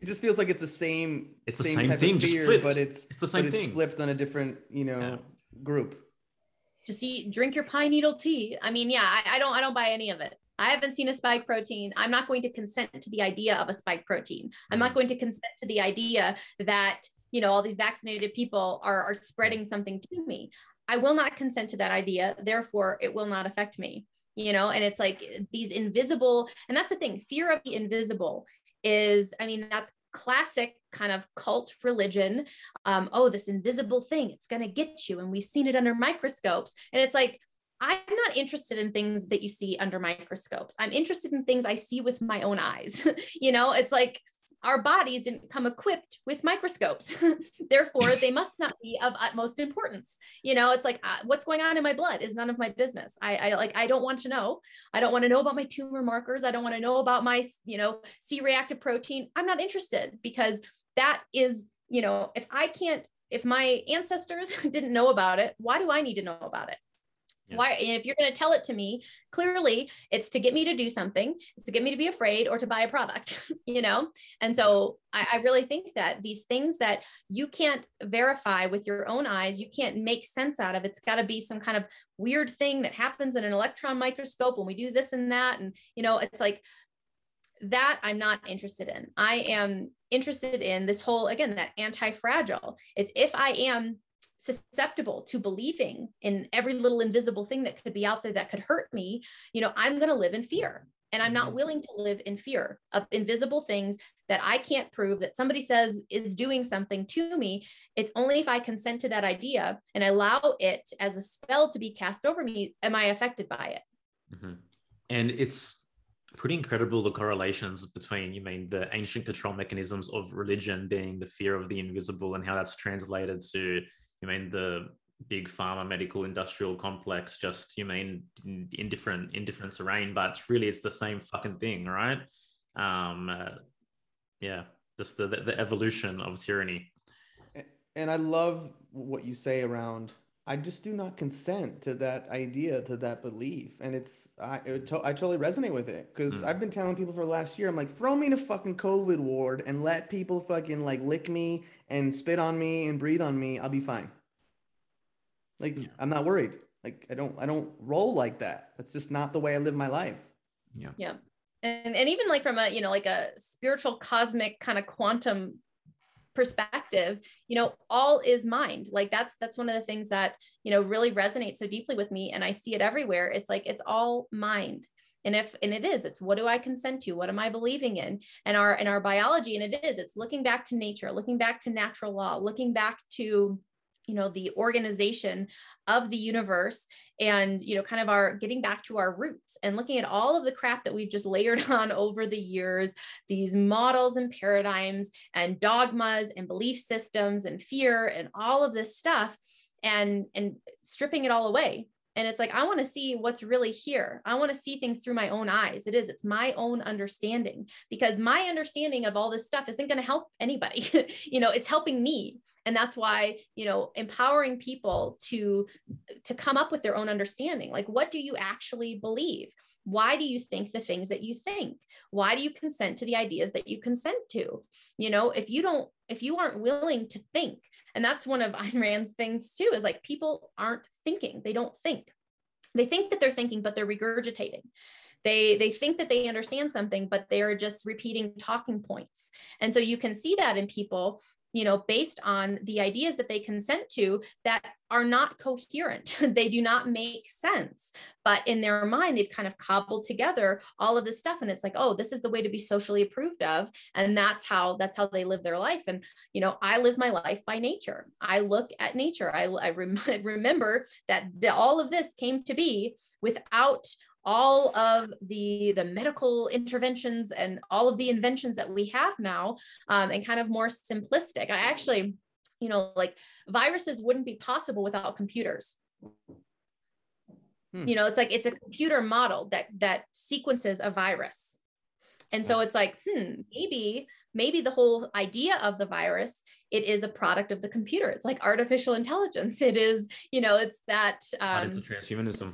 It just feels like it's the same. It's the same, same thing, fear, but it's it's the same thing flipped on a different, you know, yeah. group just eat drink your pine needle tea i mean yeah I, I, don't i don't buy any of it i haven't seen a spike protein. I'm not going to consent to the idea of a spike protein. I'm not mm. going to consent to the idea that you know all these vaccinated people are, are spreading something to me. I will not consent to that idea. Therefore it will not affect me you know? And it's like these invisible and that's the thing fear of the invisible is i mean that's classic kind of cult religion. Um, oh this invisible thing it's going to get you. And we've seen it under microscopes. And it's like i'm not interested in things that you see under microscopes. I'm interested in things i see with my own eyes. You know it's like our bodies didn't come equipped with microscopes. Therefore they must not be of utmost importance. You know it's like uh, what's going on in my blood is none of my business. I, I like i don't want to know. I don't want to know about my tumor markers. I don't want to know about my you know c-reactive protein. I'm not interested because that is you know if i can't if my ancestors didn't know about it why do i need to know about it Why, if you're going to tell it to me, clearly it's to get me to do something, it's to get me to be afraid or to buy a product, you know? And so I, I, really think that these things that you can't verify with your own eyes, you can't make sense out of, it's got to be some kind of weird thing that happens in an electron microscope when we do this and that. And, you know, it's like that I'm not interested in. I am interested in this whole, again, that anti fragile. It's if I am susceptible to believing in every little invisible thing that could be out there that could hurt me, you know, I'm going to live in fear. And I'm not mm-hmm. willing to live in fear of invisible things that I can't prove that somebody says is doing something to me. It's only if I consent to that idea and allow it as a spell to be cast over me, am I affected by it? Mm-hmm. And it's pretty incredible the correlations between you mean the ancient control mechanisms of religion being the fear of the invisible and how that's translated to you mean the big pharma medical industrial complex just you mean in, different in different terrain but really it's the same fucking thing right? Um uh, yeah just the, the evolution of tyranny. And i love what you say around i just do not consent to that idea to that belief and it's i it to, i totally resonate with it because mm. i've been telling people for the last year i'm like throw me in a fucking covid ward and let people fucking like lick me and spit on me and breathe on me, I'll be fine. Like yeah. I'm not worried. Like I don't I don't roll like that. That's just not the way I live my life. Yeah. Yeah. And and even like from a, you know, like a spiritual cosmic kind of quantum perspective you know all is mind. Like that's that's one of the things that you know really resonates so deeply with me and i see it everywhere. It's like it's all mind. And if and it is it's what do i consent to? What am i believing in? And our in our biology and it is it's looking back to nature looking back to natural law looking back to you know the organization of the universe and you know kind of our getting back to our roots and looking at all of the crap that we've just layered on over the years these models and paradigms and dogmas and belief systems and fear and all of this stuff and and stripping it all away. And it's like i want to see what's really here. I want to see things through my own eyes. It is it's my own understanding because my understanding of all this stuff isn't going to help anybody. You know it's helping me and that's why you know empowering people to to come up with their own understanding. Like what do you actually believe? Why do you think the things that you think? Why do you consent to the ideas that you consent to? You know if you don't if you aren't willing to think and that's one of Ayn Rand's things too is like people aren't thinking. They don't think. They think that they're thinking but they're regurgitating. They they think that they understand something but they're just repeating talking points. And so you can see that in people you know, based on the ideas that they consent to that are not coherent. they do not make sense. But in their mind, they've kind of cobbled together all of this stuff. And it's like, oh, this is the way to be socially approved of. And that's how that's how they live their life. And you know, I live my life by nature. I look at nature. I, I rem- remember that the, all of this came to be without all of the the medical interventions and all of the inventions that we have now um, and kind of more simplistic. I actually you know like viruses wouldn't be possible without computers. Hmm. you know it's like it's a computer model that that sequences a virus. And so it's like hmm maybe maybe the whole idea of the virus it is a product of the computer. It's like artificial intelligence. It is you know it's that um, it's a transhumanism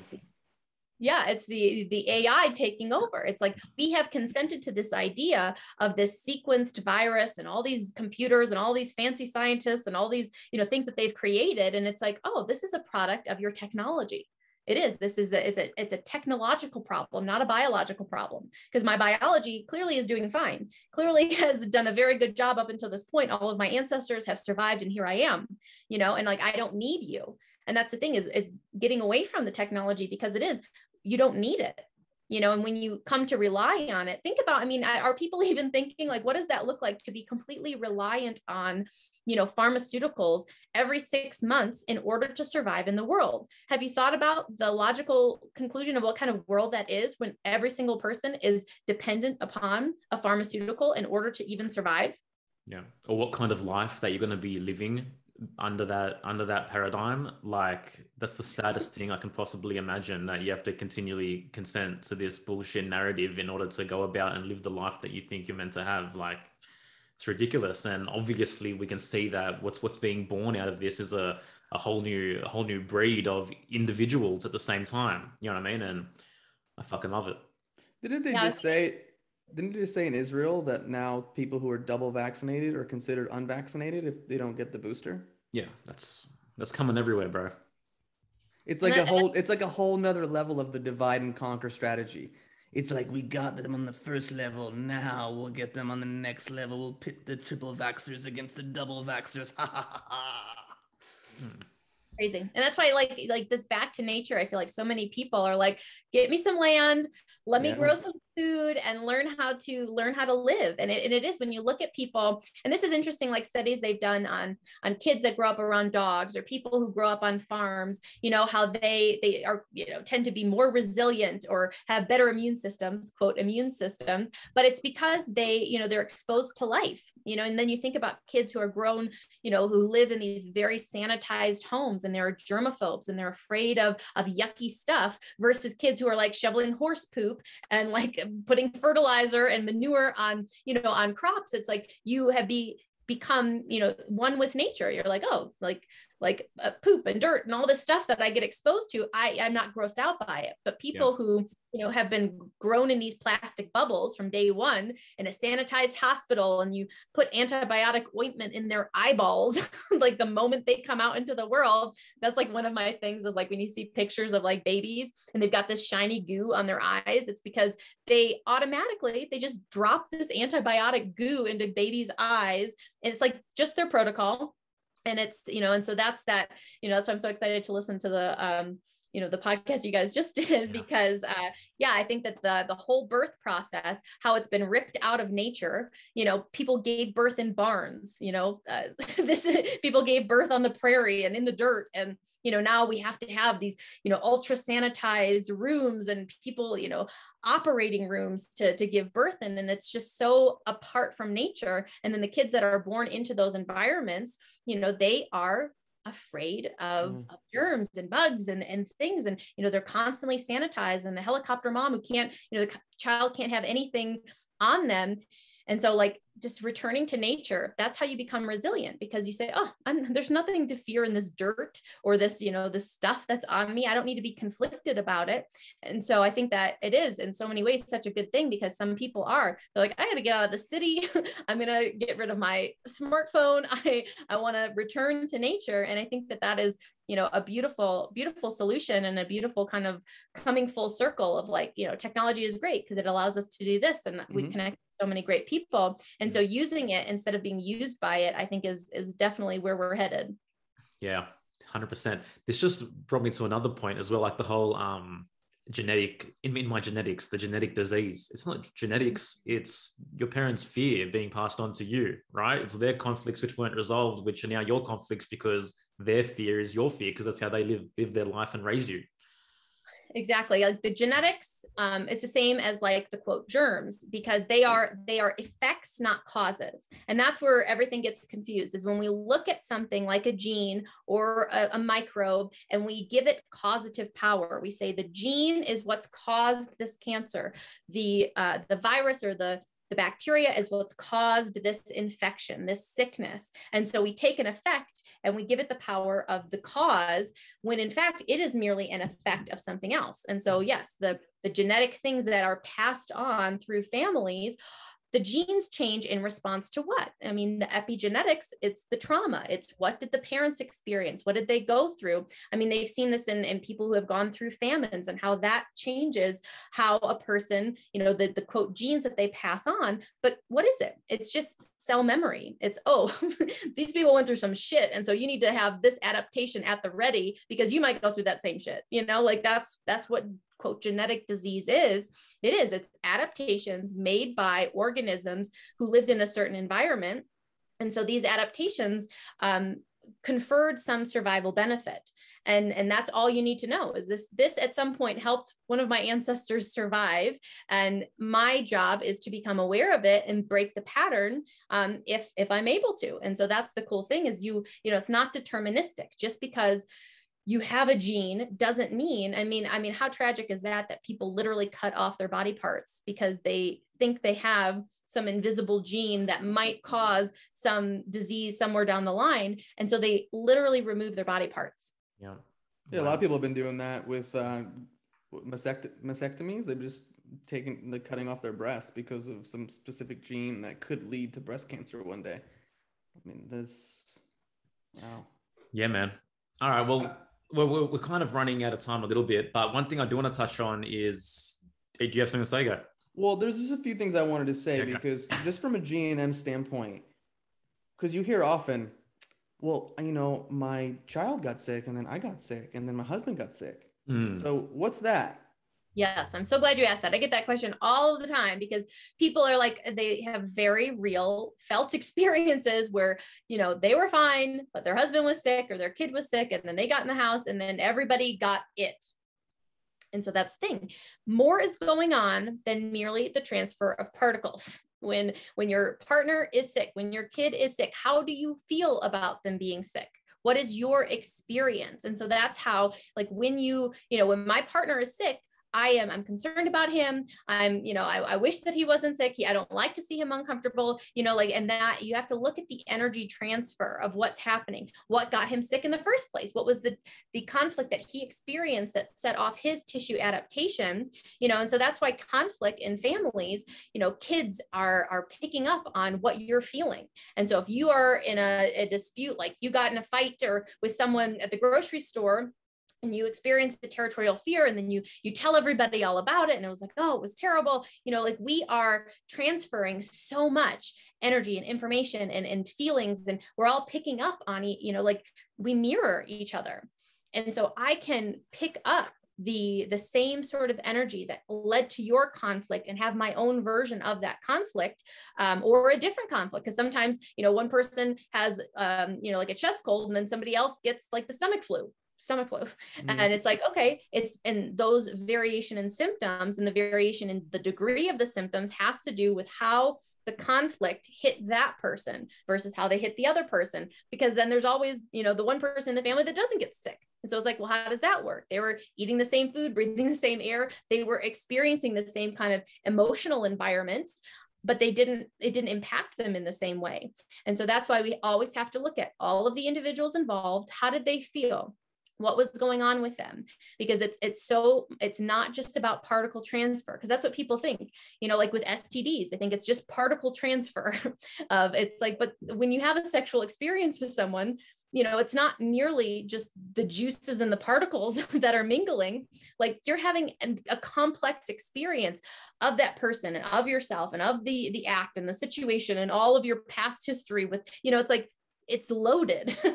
yeah it's the the ai taking over. It's like we have consented to this idea of this sequenced virus and all these computers and all these fancy scientists and all these you know things that they've created. And it's like oh this is a product of your technology. It is. This is a, it's a it's a technological problem not a biological problem. Because my biology clearly is doing fine. Clearly has done a very good job up until this point. All of my ancestors have survived and here i am you know and like i don't need you. And that's the thing is is getting away from the technology because it is you don't need it you know and when you come to rely on it think about i mean are people even thinking like what does that look like to be completely reliant on you know pharmaceuticals every 6 months in order to survive in the world? Have you thought about the logical conclusion of what kind of world that is when every single person is dependent upon a pharmaceutical in order to even survive? Yeah. Or what kind of life that you're going to be living under that under that paradigm like that's the saddest thing i can possibly imagine that you have to continually consent to this bullshit narrative in order to go about and live the life that you think you're meant to have. Like it's ridiculous. And obviously we can see that what's what's being born out of this is a, a whole new a whole new breed of individuals at the same time. You know what i mean? And i fucking love it. Didn't they yeah, just say didn't you just say in Israel that now people who are double vaccinated are considered unvaccinated if they don't get the booster? Yeah, that's that's coming everywhere, bro. It's like a whole it's like a whole nother level of the divide and conquer strategy. It's like we got them on the first level. Now we'll get them on the next level. We'll pit the triple vaxxers against the double vaxxers. Ha ha ha ha. Hmm crazy and that's why like like this back to nature i feel like so many people are like get me some land let me yeah. grow some food and learn how to learn how to live. And it, and it is when you look at people and this is interesting like studies they've done on on kids that grow up around dogs or people who grow up on farms you know how they they are you know tend to be more resilient or have better immune systems quote immune systems. But it's because they you know they're exposed to life you know and then you think about kids who are grown you know who live in these very sanitized homes and they're germaphobes and they're afraid of of yucky stuff versus kids who are like shoveling horse poop and like putting fertilizer and manure on you know on crops it's like you have be become you know one with nature. You're like oh like like uh, poop and dirt and all this stuff that I get exposed to, I, I'm not grossed out by it. But people yeah. who, you know, have been grown in these plastic bubbles from day one in a sanitized hospital and you put antibiotic ointment in their eyeballs, like the moment they come out into the world, that's like one of my things is like when you see pictures of like babies and they've got this shiny goo on their eyes, it's because they automatically, they just drop this antibiotic goo into babies' eyes. And it's like just their protocol and it's you know and so that's that you know that's why i'm so excited to listen to the um you know the podcast you guys just did yeah. because uh, yeah i think that the the whole birth process how it's been ripped out of nature you know people gave birth in barns you know uh, this people gave birth on the prairie and in the dirt. And you know now we have to have these you know ultra sanitized rooms and people you know operating rooms to to give birth in. And it's just so apart from nature. And then the kids that are born into those environments you know they are afraid of, mm. of, germs and bugs and, and things and you know they're constantly sanitized and the helicopter mom who can't you know the child can't have anything on them and so like just returning to nature that's how you become resilient because you say oh I'm, there's nothing to fear in this dirt or this you know this stuff that's on me. I don't need to be conflicted about it. And so i think that it is in so many ways such a good thing because some people are they're like i got to get out of the city. I'm going to get rid of my smartphone. I i want to return to nature. And i think that that is you know a beautiful beautiful solution and a beautiful kind of coming full circle of like you know technology is great because it allows us to do this and mm-hmm. we connect so many great people. And so using it instead of being used by it, I think is is definitely where we're headed. Yeah, hundred percent. This just brought me to another point as well, like the whole um genetic in, in my genetics the genetic disease it's not genetics it's your parents fear being passed on to you right it's their conflicts which weren't resolved which are now your conflicts because their fear is your fear because that's how they live live their life and raise you exactly. Like the genetics um, it's the same as like the quote germs because they are they are effects not causes. And that's where everything gets confused is when we look at something like a gene or a, a microbe and we give it causative power. We say the gene is what's caused this cancer. The uh, the virus or the the bacteria is what's caused this infection, this sickness. And so we take an effect and we give it the power of the cause when in fact it is merely an effect of something else. And so, yes, the, the genetic things that are passed on through families the genes change in response to what? I mean, the epigenetics, it's the trauma. It's what did the parents experience? What did they go through? I mean, they've seen this in, in people who have gone through famines and how that changes how a person, you know, the, the quote genes that they pass on. But what is it? It's just cell memory. It's, oh, these people went through some shit. And so you need to have this adaptation at the ready because you might go through that same shit. You know, like that's that's what quote genetic disease is it is it's adaptations made by organisms who lived in a certain environment. And so these adaptations um, conferred some survival benefit. And and that's all you need to know is this this at some point helped one of my ancestors survive. And my job is to become aware of it and break the pattern um, if if i'm able to. And so that's the cool thing is you you know it's not deterministic. Just because you have a gene doesn't mean i mean i mean how tragic is that that people literally cut off their body parts because they think they have some invisible gene that might cause some disease somewhere down the line and so they literally remove their body parts. Yeah. Yeah a lot of people have been doing that with uh, mastect- mastectomies. They've just taken the cutting off their breasts because of some specific gene that could lead to breast cancer one day. I mean this wow. Yeah man. All right well uh, we're, we're, kind of running out of time a little bit, but one thing I do want to touch on is, do you have something to say, go? Well, there's just a few things I wanted to say okay. because just from a GNM standpoint, because you hear often, well, you know, my child got sick and then I got sick and then my husband got sick. Mm. So what's that? Yes, I'm so glad you asked that. I get that question all the time because people are like, they have very real felt experiences where, you know, they were fine, but their husband was sick or their kid was sick, and then they got in the house and then everybody got it. And so that's the thing. More is going on than merely the transfer of particles. When when your partner is sick, when your kid is sick, how do you feel about them being sick? What is your experience? And so that's how like when you, you know, when my partner is sick, I am I'm concerned about him. I'm, you know, I, I wish that he wasn't sick. He, I don't like to see him uncomfortable, you know, like, and that you have to look at the energy transfer of what's happening, what got him sick in the first place, what was the the conflict that he experienced that set off his tissue adaptation, you know, and so that's why conflict in families, you know, kids are are picking up on what you're feeling. And so if you are in a, a dispute, like you got in a fight or with someone at the grocery store, and you experience the territorial fear and then you you tell everybody all about it and it was like oh it was terrible. You know like we are transferring so much energy and information and, and feelings and we're all picking up on you know like we mirror each other. And so i can pick up the the same sort of energy that led to your conflict and have my own version of that conflict um, or a different conflict because sometimes you know one person has um, you know like a chest cold and then somebody else gets like the stomach flu stomach flu. Mm-hmm. and it's like okay it's and those variation in symptoms and the variation in the degree of the symptoms has to do with how the conflict hit that person versus how they hit the other person. Because then there's always you know the one person in the family that doesn't get sick. And so it's like well how does that work? They were eating the same food breathing the same air. They were experiencing the same kind of emotional environment but they didn't it didn't impact them in the same way. And so that's why we always have to look at all of the individuals involved. How did they feel what was going on with them because it's it's so it's not just about particle transfer because that's what people think you know like with stds they think it's just particle transfer of it's like but when you have a sexual experience with someone you know it's not merely just the juices and the particles that are mingling like you're having a complex experience of that person and of yourself and of the the act and the situation and all of your past history with you know it's like it's loaded.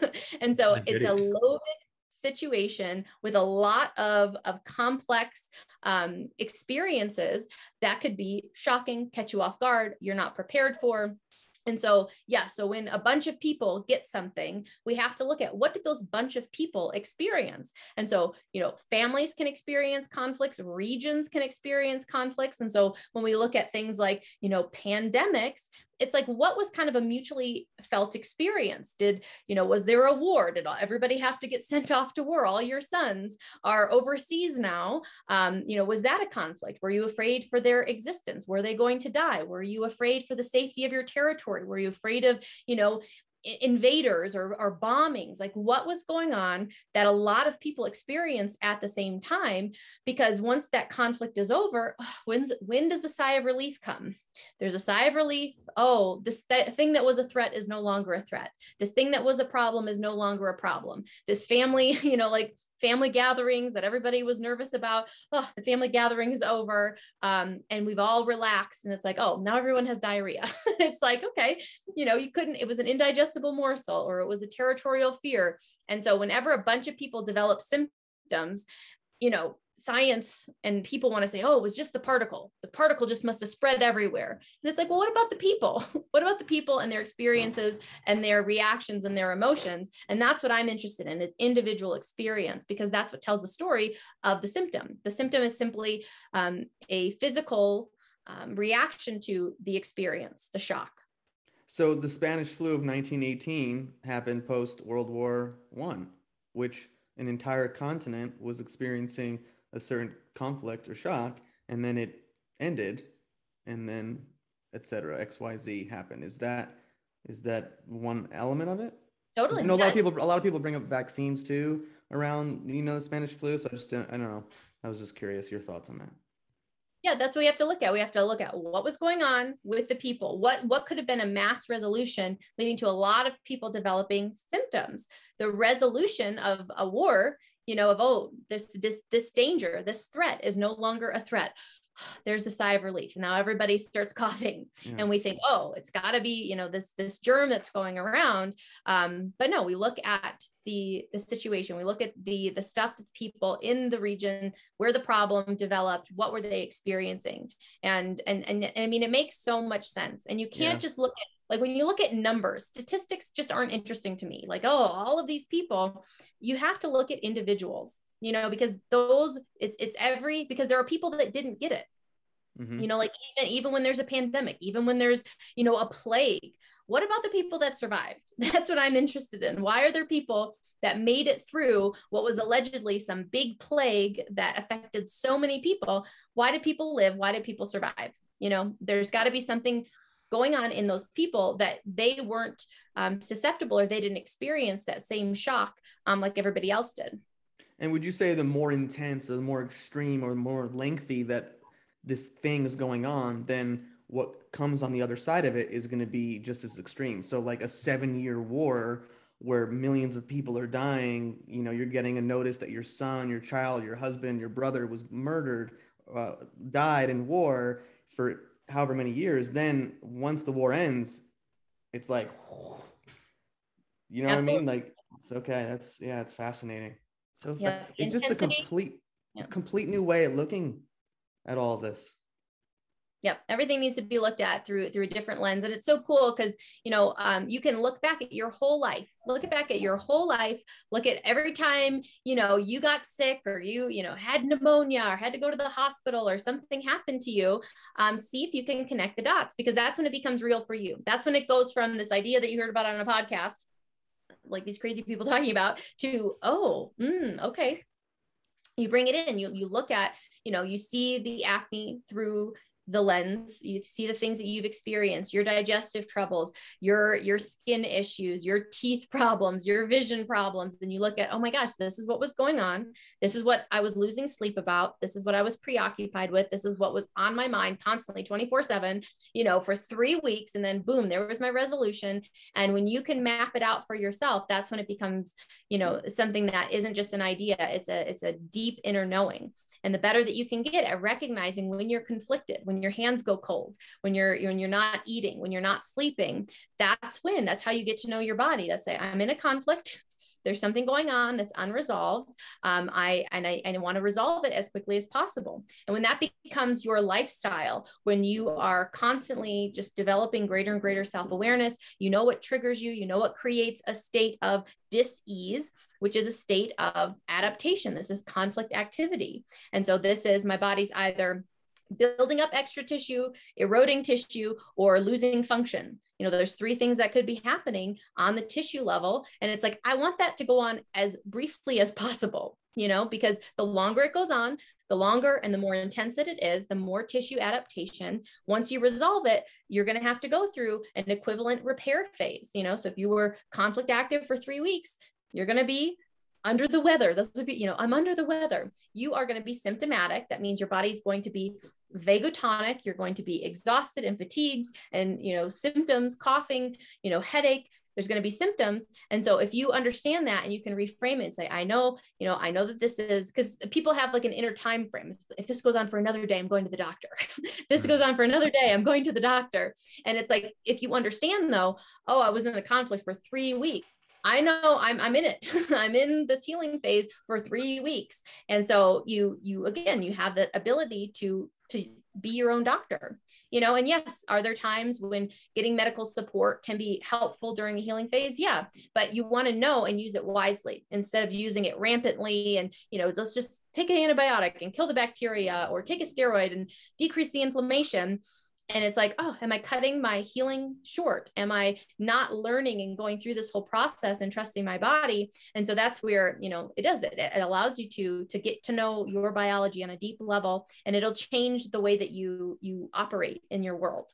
And so it's a loaded situation with a lot of, of complex um, experiences that could be shocking, catch you off guard, you're not prepared for. And so, yeah, so when a bunch of people get something, we have to look at what did those bunch of people experience. And so, you know, families can experience conflicts, regions can experience conflicts. And so, when we look at things like, you know, pandemics, it's like what was kind of a mutually felt experience? Did you know was there a war? Did everybody have to get sent off to war? All your sons are overseas now. Um, you know was that a conflict? Were you afraid for their existence? Were they going to die? Were you afraid for the safety of your territory? Were you afraid of you know invaders or, or bombings like what was going on that a lot of people experienced at the same time because once that conflict is over when's when does the sigh of relief come? There's a sigh of relief oh this thing that was a threat is no longer a threat. This thing that was a problem is no longer a problem. This family you know like family gatherings that everybody was nervous about. Oh, the family gathering is over. Um, and we've all relaxed. And it's like, oh, now everyone has diarrhea. it's like, okay, you know, you couldn't, it was an indigestible morsel or it was a territorial fear. And so whenever a bunch of people develop symptoms, you know, science and people want to say, oh, it was just the particle. The particle just must have spread everywhere. And it's like, well, what about the people? what about the people and their experiences and their reactions and their emotions? And that's what I'm interested in is individual experience because that's what tells the story of the symptom. The symptom is simply um, a physical um, reaction to the experience, the shock. So the Spanish flu of 1918 happened post World War One, which an entire continent was experiencing a certain conflict or shock, and then it ended, and then etc. X Y Z happened. Is that is that one element of it? Totally. You know, a lot of people a lot of people bring up vaccines too around you know the Spanish flu. So I just I don't know. I was just curious your thoughts on that yeah that's what we have to look at. We have to look at what was going on with the people. What what could have been a mass resolution leading to a lot of people developing symptoms? The resolution of a war you know of oh this this this danger this threat is no longer a threat there's a sigh of relief. Now everybody starts coughing yeah. and we think oh it's got to be you know this this germ that's going around. Um, but no we look at the the situation. We look at the the stuff that people in the region where the problem developed what were they experiencing? And and and, and i mean it makes so much sense. And you can't yeah. just look at like when you look at numbers statistics just aren't interesting to me. Like oh all of these people you have to look at individuals you know because those it's it's every because there are people that didn't get it. Mm-hmm. you know like even even when there's a pandemic even when there's you know a plague what about the people that survived? That's what i'm interested in. Why are there people that made it through what was allegedly some big plague that affected so many people? Why did people live? Why did people survive? You know there's got to be something going on in those people that they weren't um, susceptible or they didn't experience that same shock um, like everybody else did. And would you say the more intense, or the more extreme, or more lengthy that this thing is going on, then what comes on the other side of it is going to be just as extreme. So, like a seven-year war where millions of people are dying, you know, you're getting a notice that your son, your child, your husband, your brother was murdered, uh, died in war for however many years, then once the war ends, it's like, you know Absolutely. what I mean? Like, it's okay. That's yeah, it's fascinating. So yeah. it's just a complete, yeah. complete new way of looking at all of this Yep, everything needs to be looked at through through a different lens, and it's so cool because you know um, you can look back at your whole life, look back at your whole life, look at every time you know you got sick or you you know had pneumonia or had to go to the hospital or something happened to you. Um, see if you can connect the dots because that's when it becomes real for you. That's when it goes from this idea that you heard about on a podcast, like these crazy people talking about, to oh, mm, okay, you bring it in you you look at you know you see the acne through the lens you see the things that you've experienced your digestive troubles your your skin issues your teeth problems your vision problems then you look at oh my gosh this is what was going on. This is what i was losing sleep about. This is what i was preoccupied with. This is what was on my mind constantly 24 7 you know for 3 weeks and then boom there was my resolution. And when you can map it out for yourself that's when it becomes you know something that isn't just an idea. It's a it's a deep inner knowing and the better that you can get at recognizing when you're conflicted when your hands go cold when you're when you're not eating when you're not sleeping that's when that's how you get to know your body. That's say i'm in a conflict there's something going on that's unresolved um, i and i, I want to resolve it as quickly as possible and when that becomes your lifestyle when you are constantly just developing greater and greater self-awareness you know what triggers you you know what creates a state of dis-ease which is a state of adaptation. This is conflict activity. And so this is my body's either building up extra tissue, eroding tissue, or losing function. You know, there's three things that could be happening on the tissue level. And it's like, I want that to go on as briefly as possible, you know, because the longer it goes on, the longer and the more intense it is, the more tissue adaptation. Once you resolve it, you're going to have to go through an equivalent repair phase, you know. So if you were conflict active for three weeks, you're going to be under the weather. This would be, you know, I'm under the weather. You are going to be symptomatic. That means your body's going to be vagotonic. You're going to be exhausted and fatigued and, you know, symptoms, coughing, you know, headache. There's going to be symptoms. And so if you understand that and you can reframe it and say, I know, you know, I know that this is because people have like an inner time frame. If, if this goes on for another day, I'm going to the doctor. this mm-hmm. goes on for another day, I'm going to the doctor. And it's like, if you understand though, oh, I was in the conflict for three weeks I know I'm I'm in it. I'm in this healing phase for 3 weeks. And so you you again you have the ability to to be your own doctor. You know, and yes, are there times when getting medical support can be helpful during a healing phase? Yeah, but you want to know and use it wisely instead of using it rampantly and, you know, let's just take an antibiotic and kill the bacteria or take a steroid and decrease the inflammation and it's like oh am i cutting my healing short? Am i not learning and going through this whole process and trusting my body? And so that's where you know it does it. It allows you to to get to know your biology on a deep level and it'll change the way that you you operate in your world.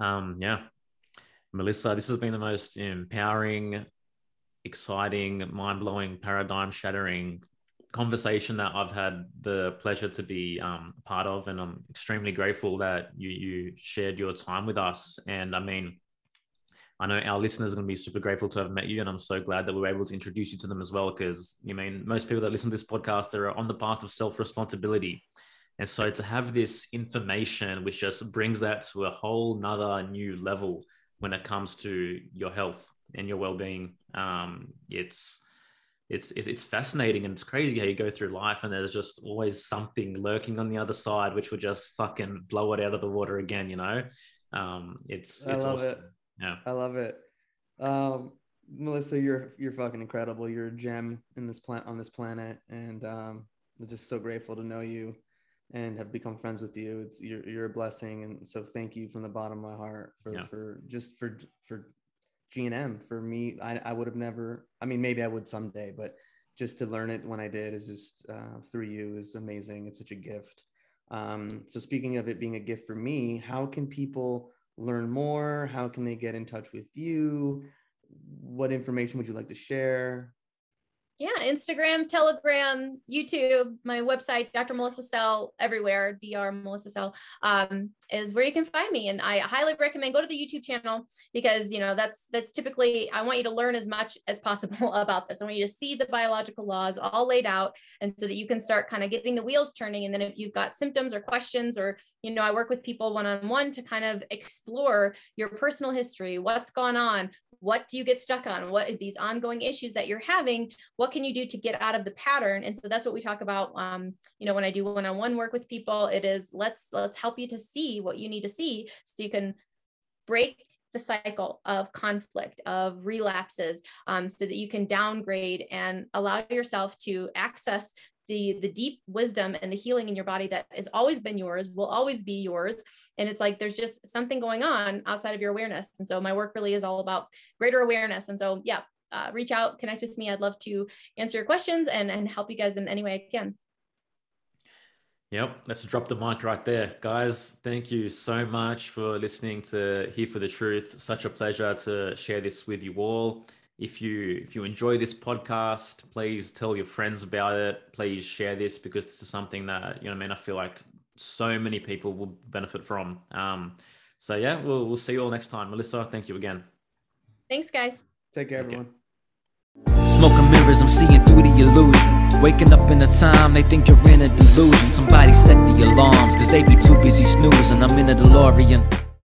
Um yeah. Melissa this has been the most empowering exciting mind-blowing paradigm shattering conversation that I've had the pleasure to be um, part of, and I'm extremely grateful that you you shared your time with us. And I mean, I know our listeners are going to be super grateful to have met you, and I'm so glad that we were able to introduce you to them as well. Because you mean most people that listen to this podcast they are on the path of self responsibility, and so to have this information, which just brings that to a whole nother new level when it comes to your health and your well being, um, it's it's, it's it's fascinating and it's crazy how you go through life and there's just always something lurking on the other side which will just fucking blow it out of the water again you know? Um it's, it's i love awesome. it. Yeah. I love it. Um melissa you're you're fucking incredible. You're a gem in this plant on this planet and um i'm just so grateful to know you and have become friends with you. It's you're, you're a blessing and so thank you from the bottom of my heart for yeah. for just for for GNM for me. I, I would have never, I mean, maybe I would someday, but just to learn it when I did is just uh, through you is amazing. It's such a gift. Um, so speaking of it being a gift for me, how can people learn more? How can they get in touch with you? What information would you like to share? Yeah, Instagram, Telegram, YouTube, my website, Dr. Melissa Sell, everywhere, Dr. Melissa Sell, um, is where you can find me. And I highly recommend go to the YouTube channel because you know that's that's typically I want you to learn as much as possible about this. I want you to see the biological laws all laid out, and so that you can start kind of getting the wheels turning. And then if you've got symptoms or questions, or you know, I work with people one on one to kind of explore your personal history, what's gone on, what do you get stuck on, what these ongoing issues that you're having, what can you do to get out of the pattern? And so that's what we talk about um, you know when i do one-on-one work with people it is let's let's help you to see what you need to see so you can break the cycle of conflict of relapses um, so that you can downgrade and allow yourself to access the the deep wisdom and the healing in your body that has always been yours will always be yours and it's like there's just something going on outside of your awareness and so my work really is all about greater awareness and so yeah uh, reach out, connect with me. I'd love to answer your questions and, and help you guys in any way I can. Yep, let's drop the mic right there. Guys, thank you so much for listening to Here for the Truth. Such a pleasure to share this with you all. If you if you enjoy this podcast, please tell your friends about it. Please share this because this is something that, you know, I mean, I feel like so many people will benefit from. Um, so yeah, we'll we'll see you all next time. Melissa, thank you again. Thanks, guys. Take care, everyone. Smoking mirrors, I'm seeing through the illusion. Waking up in a time they think you're in a delusion. Somebody set the alarms, cause they be too busy snoozing. I'm in a DeLorean.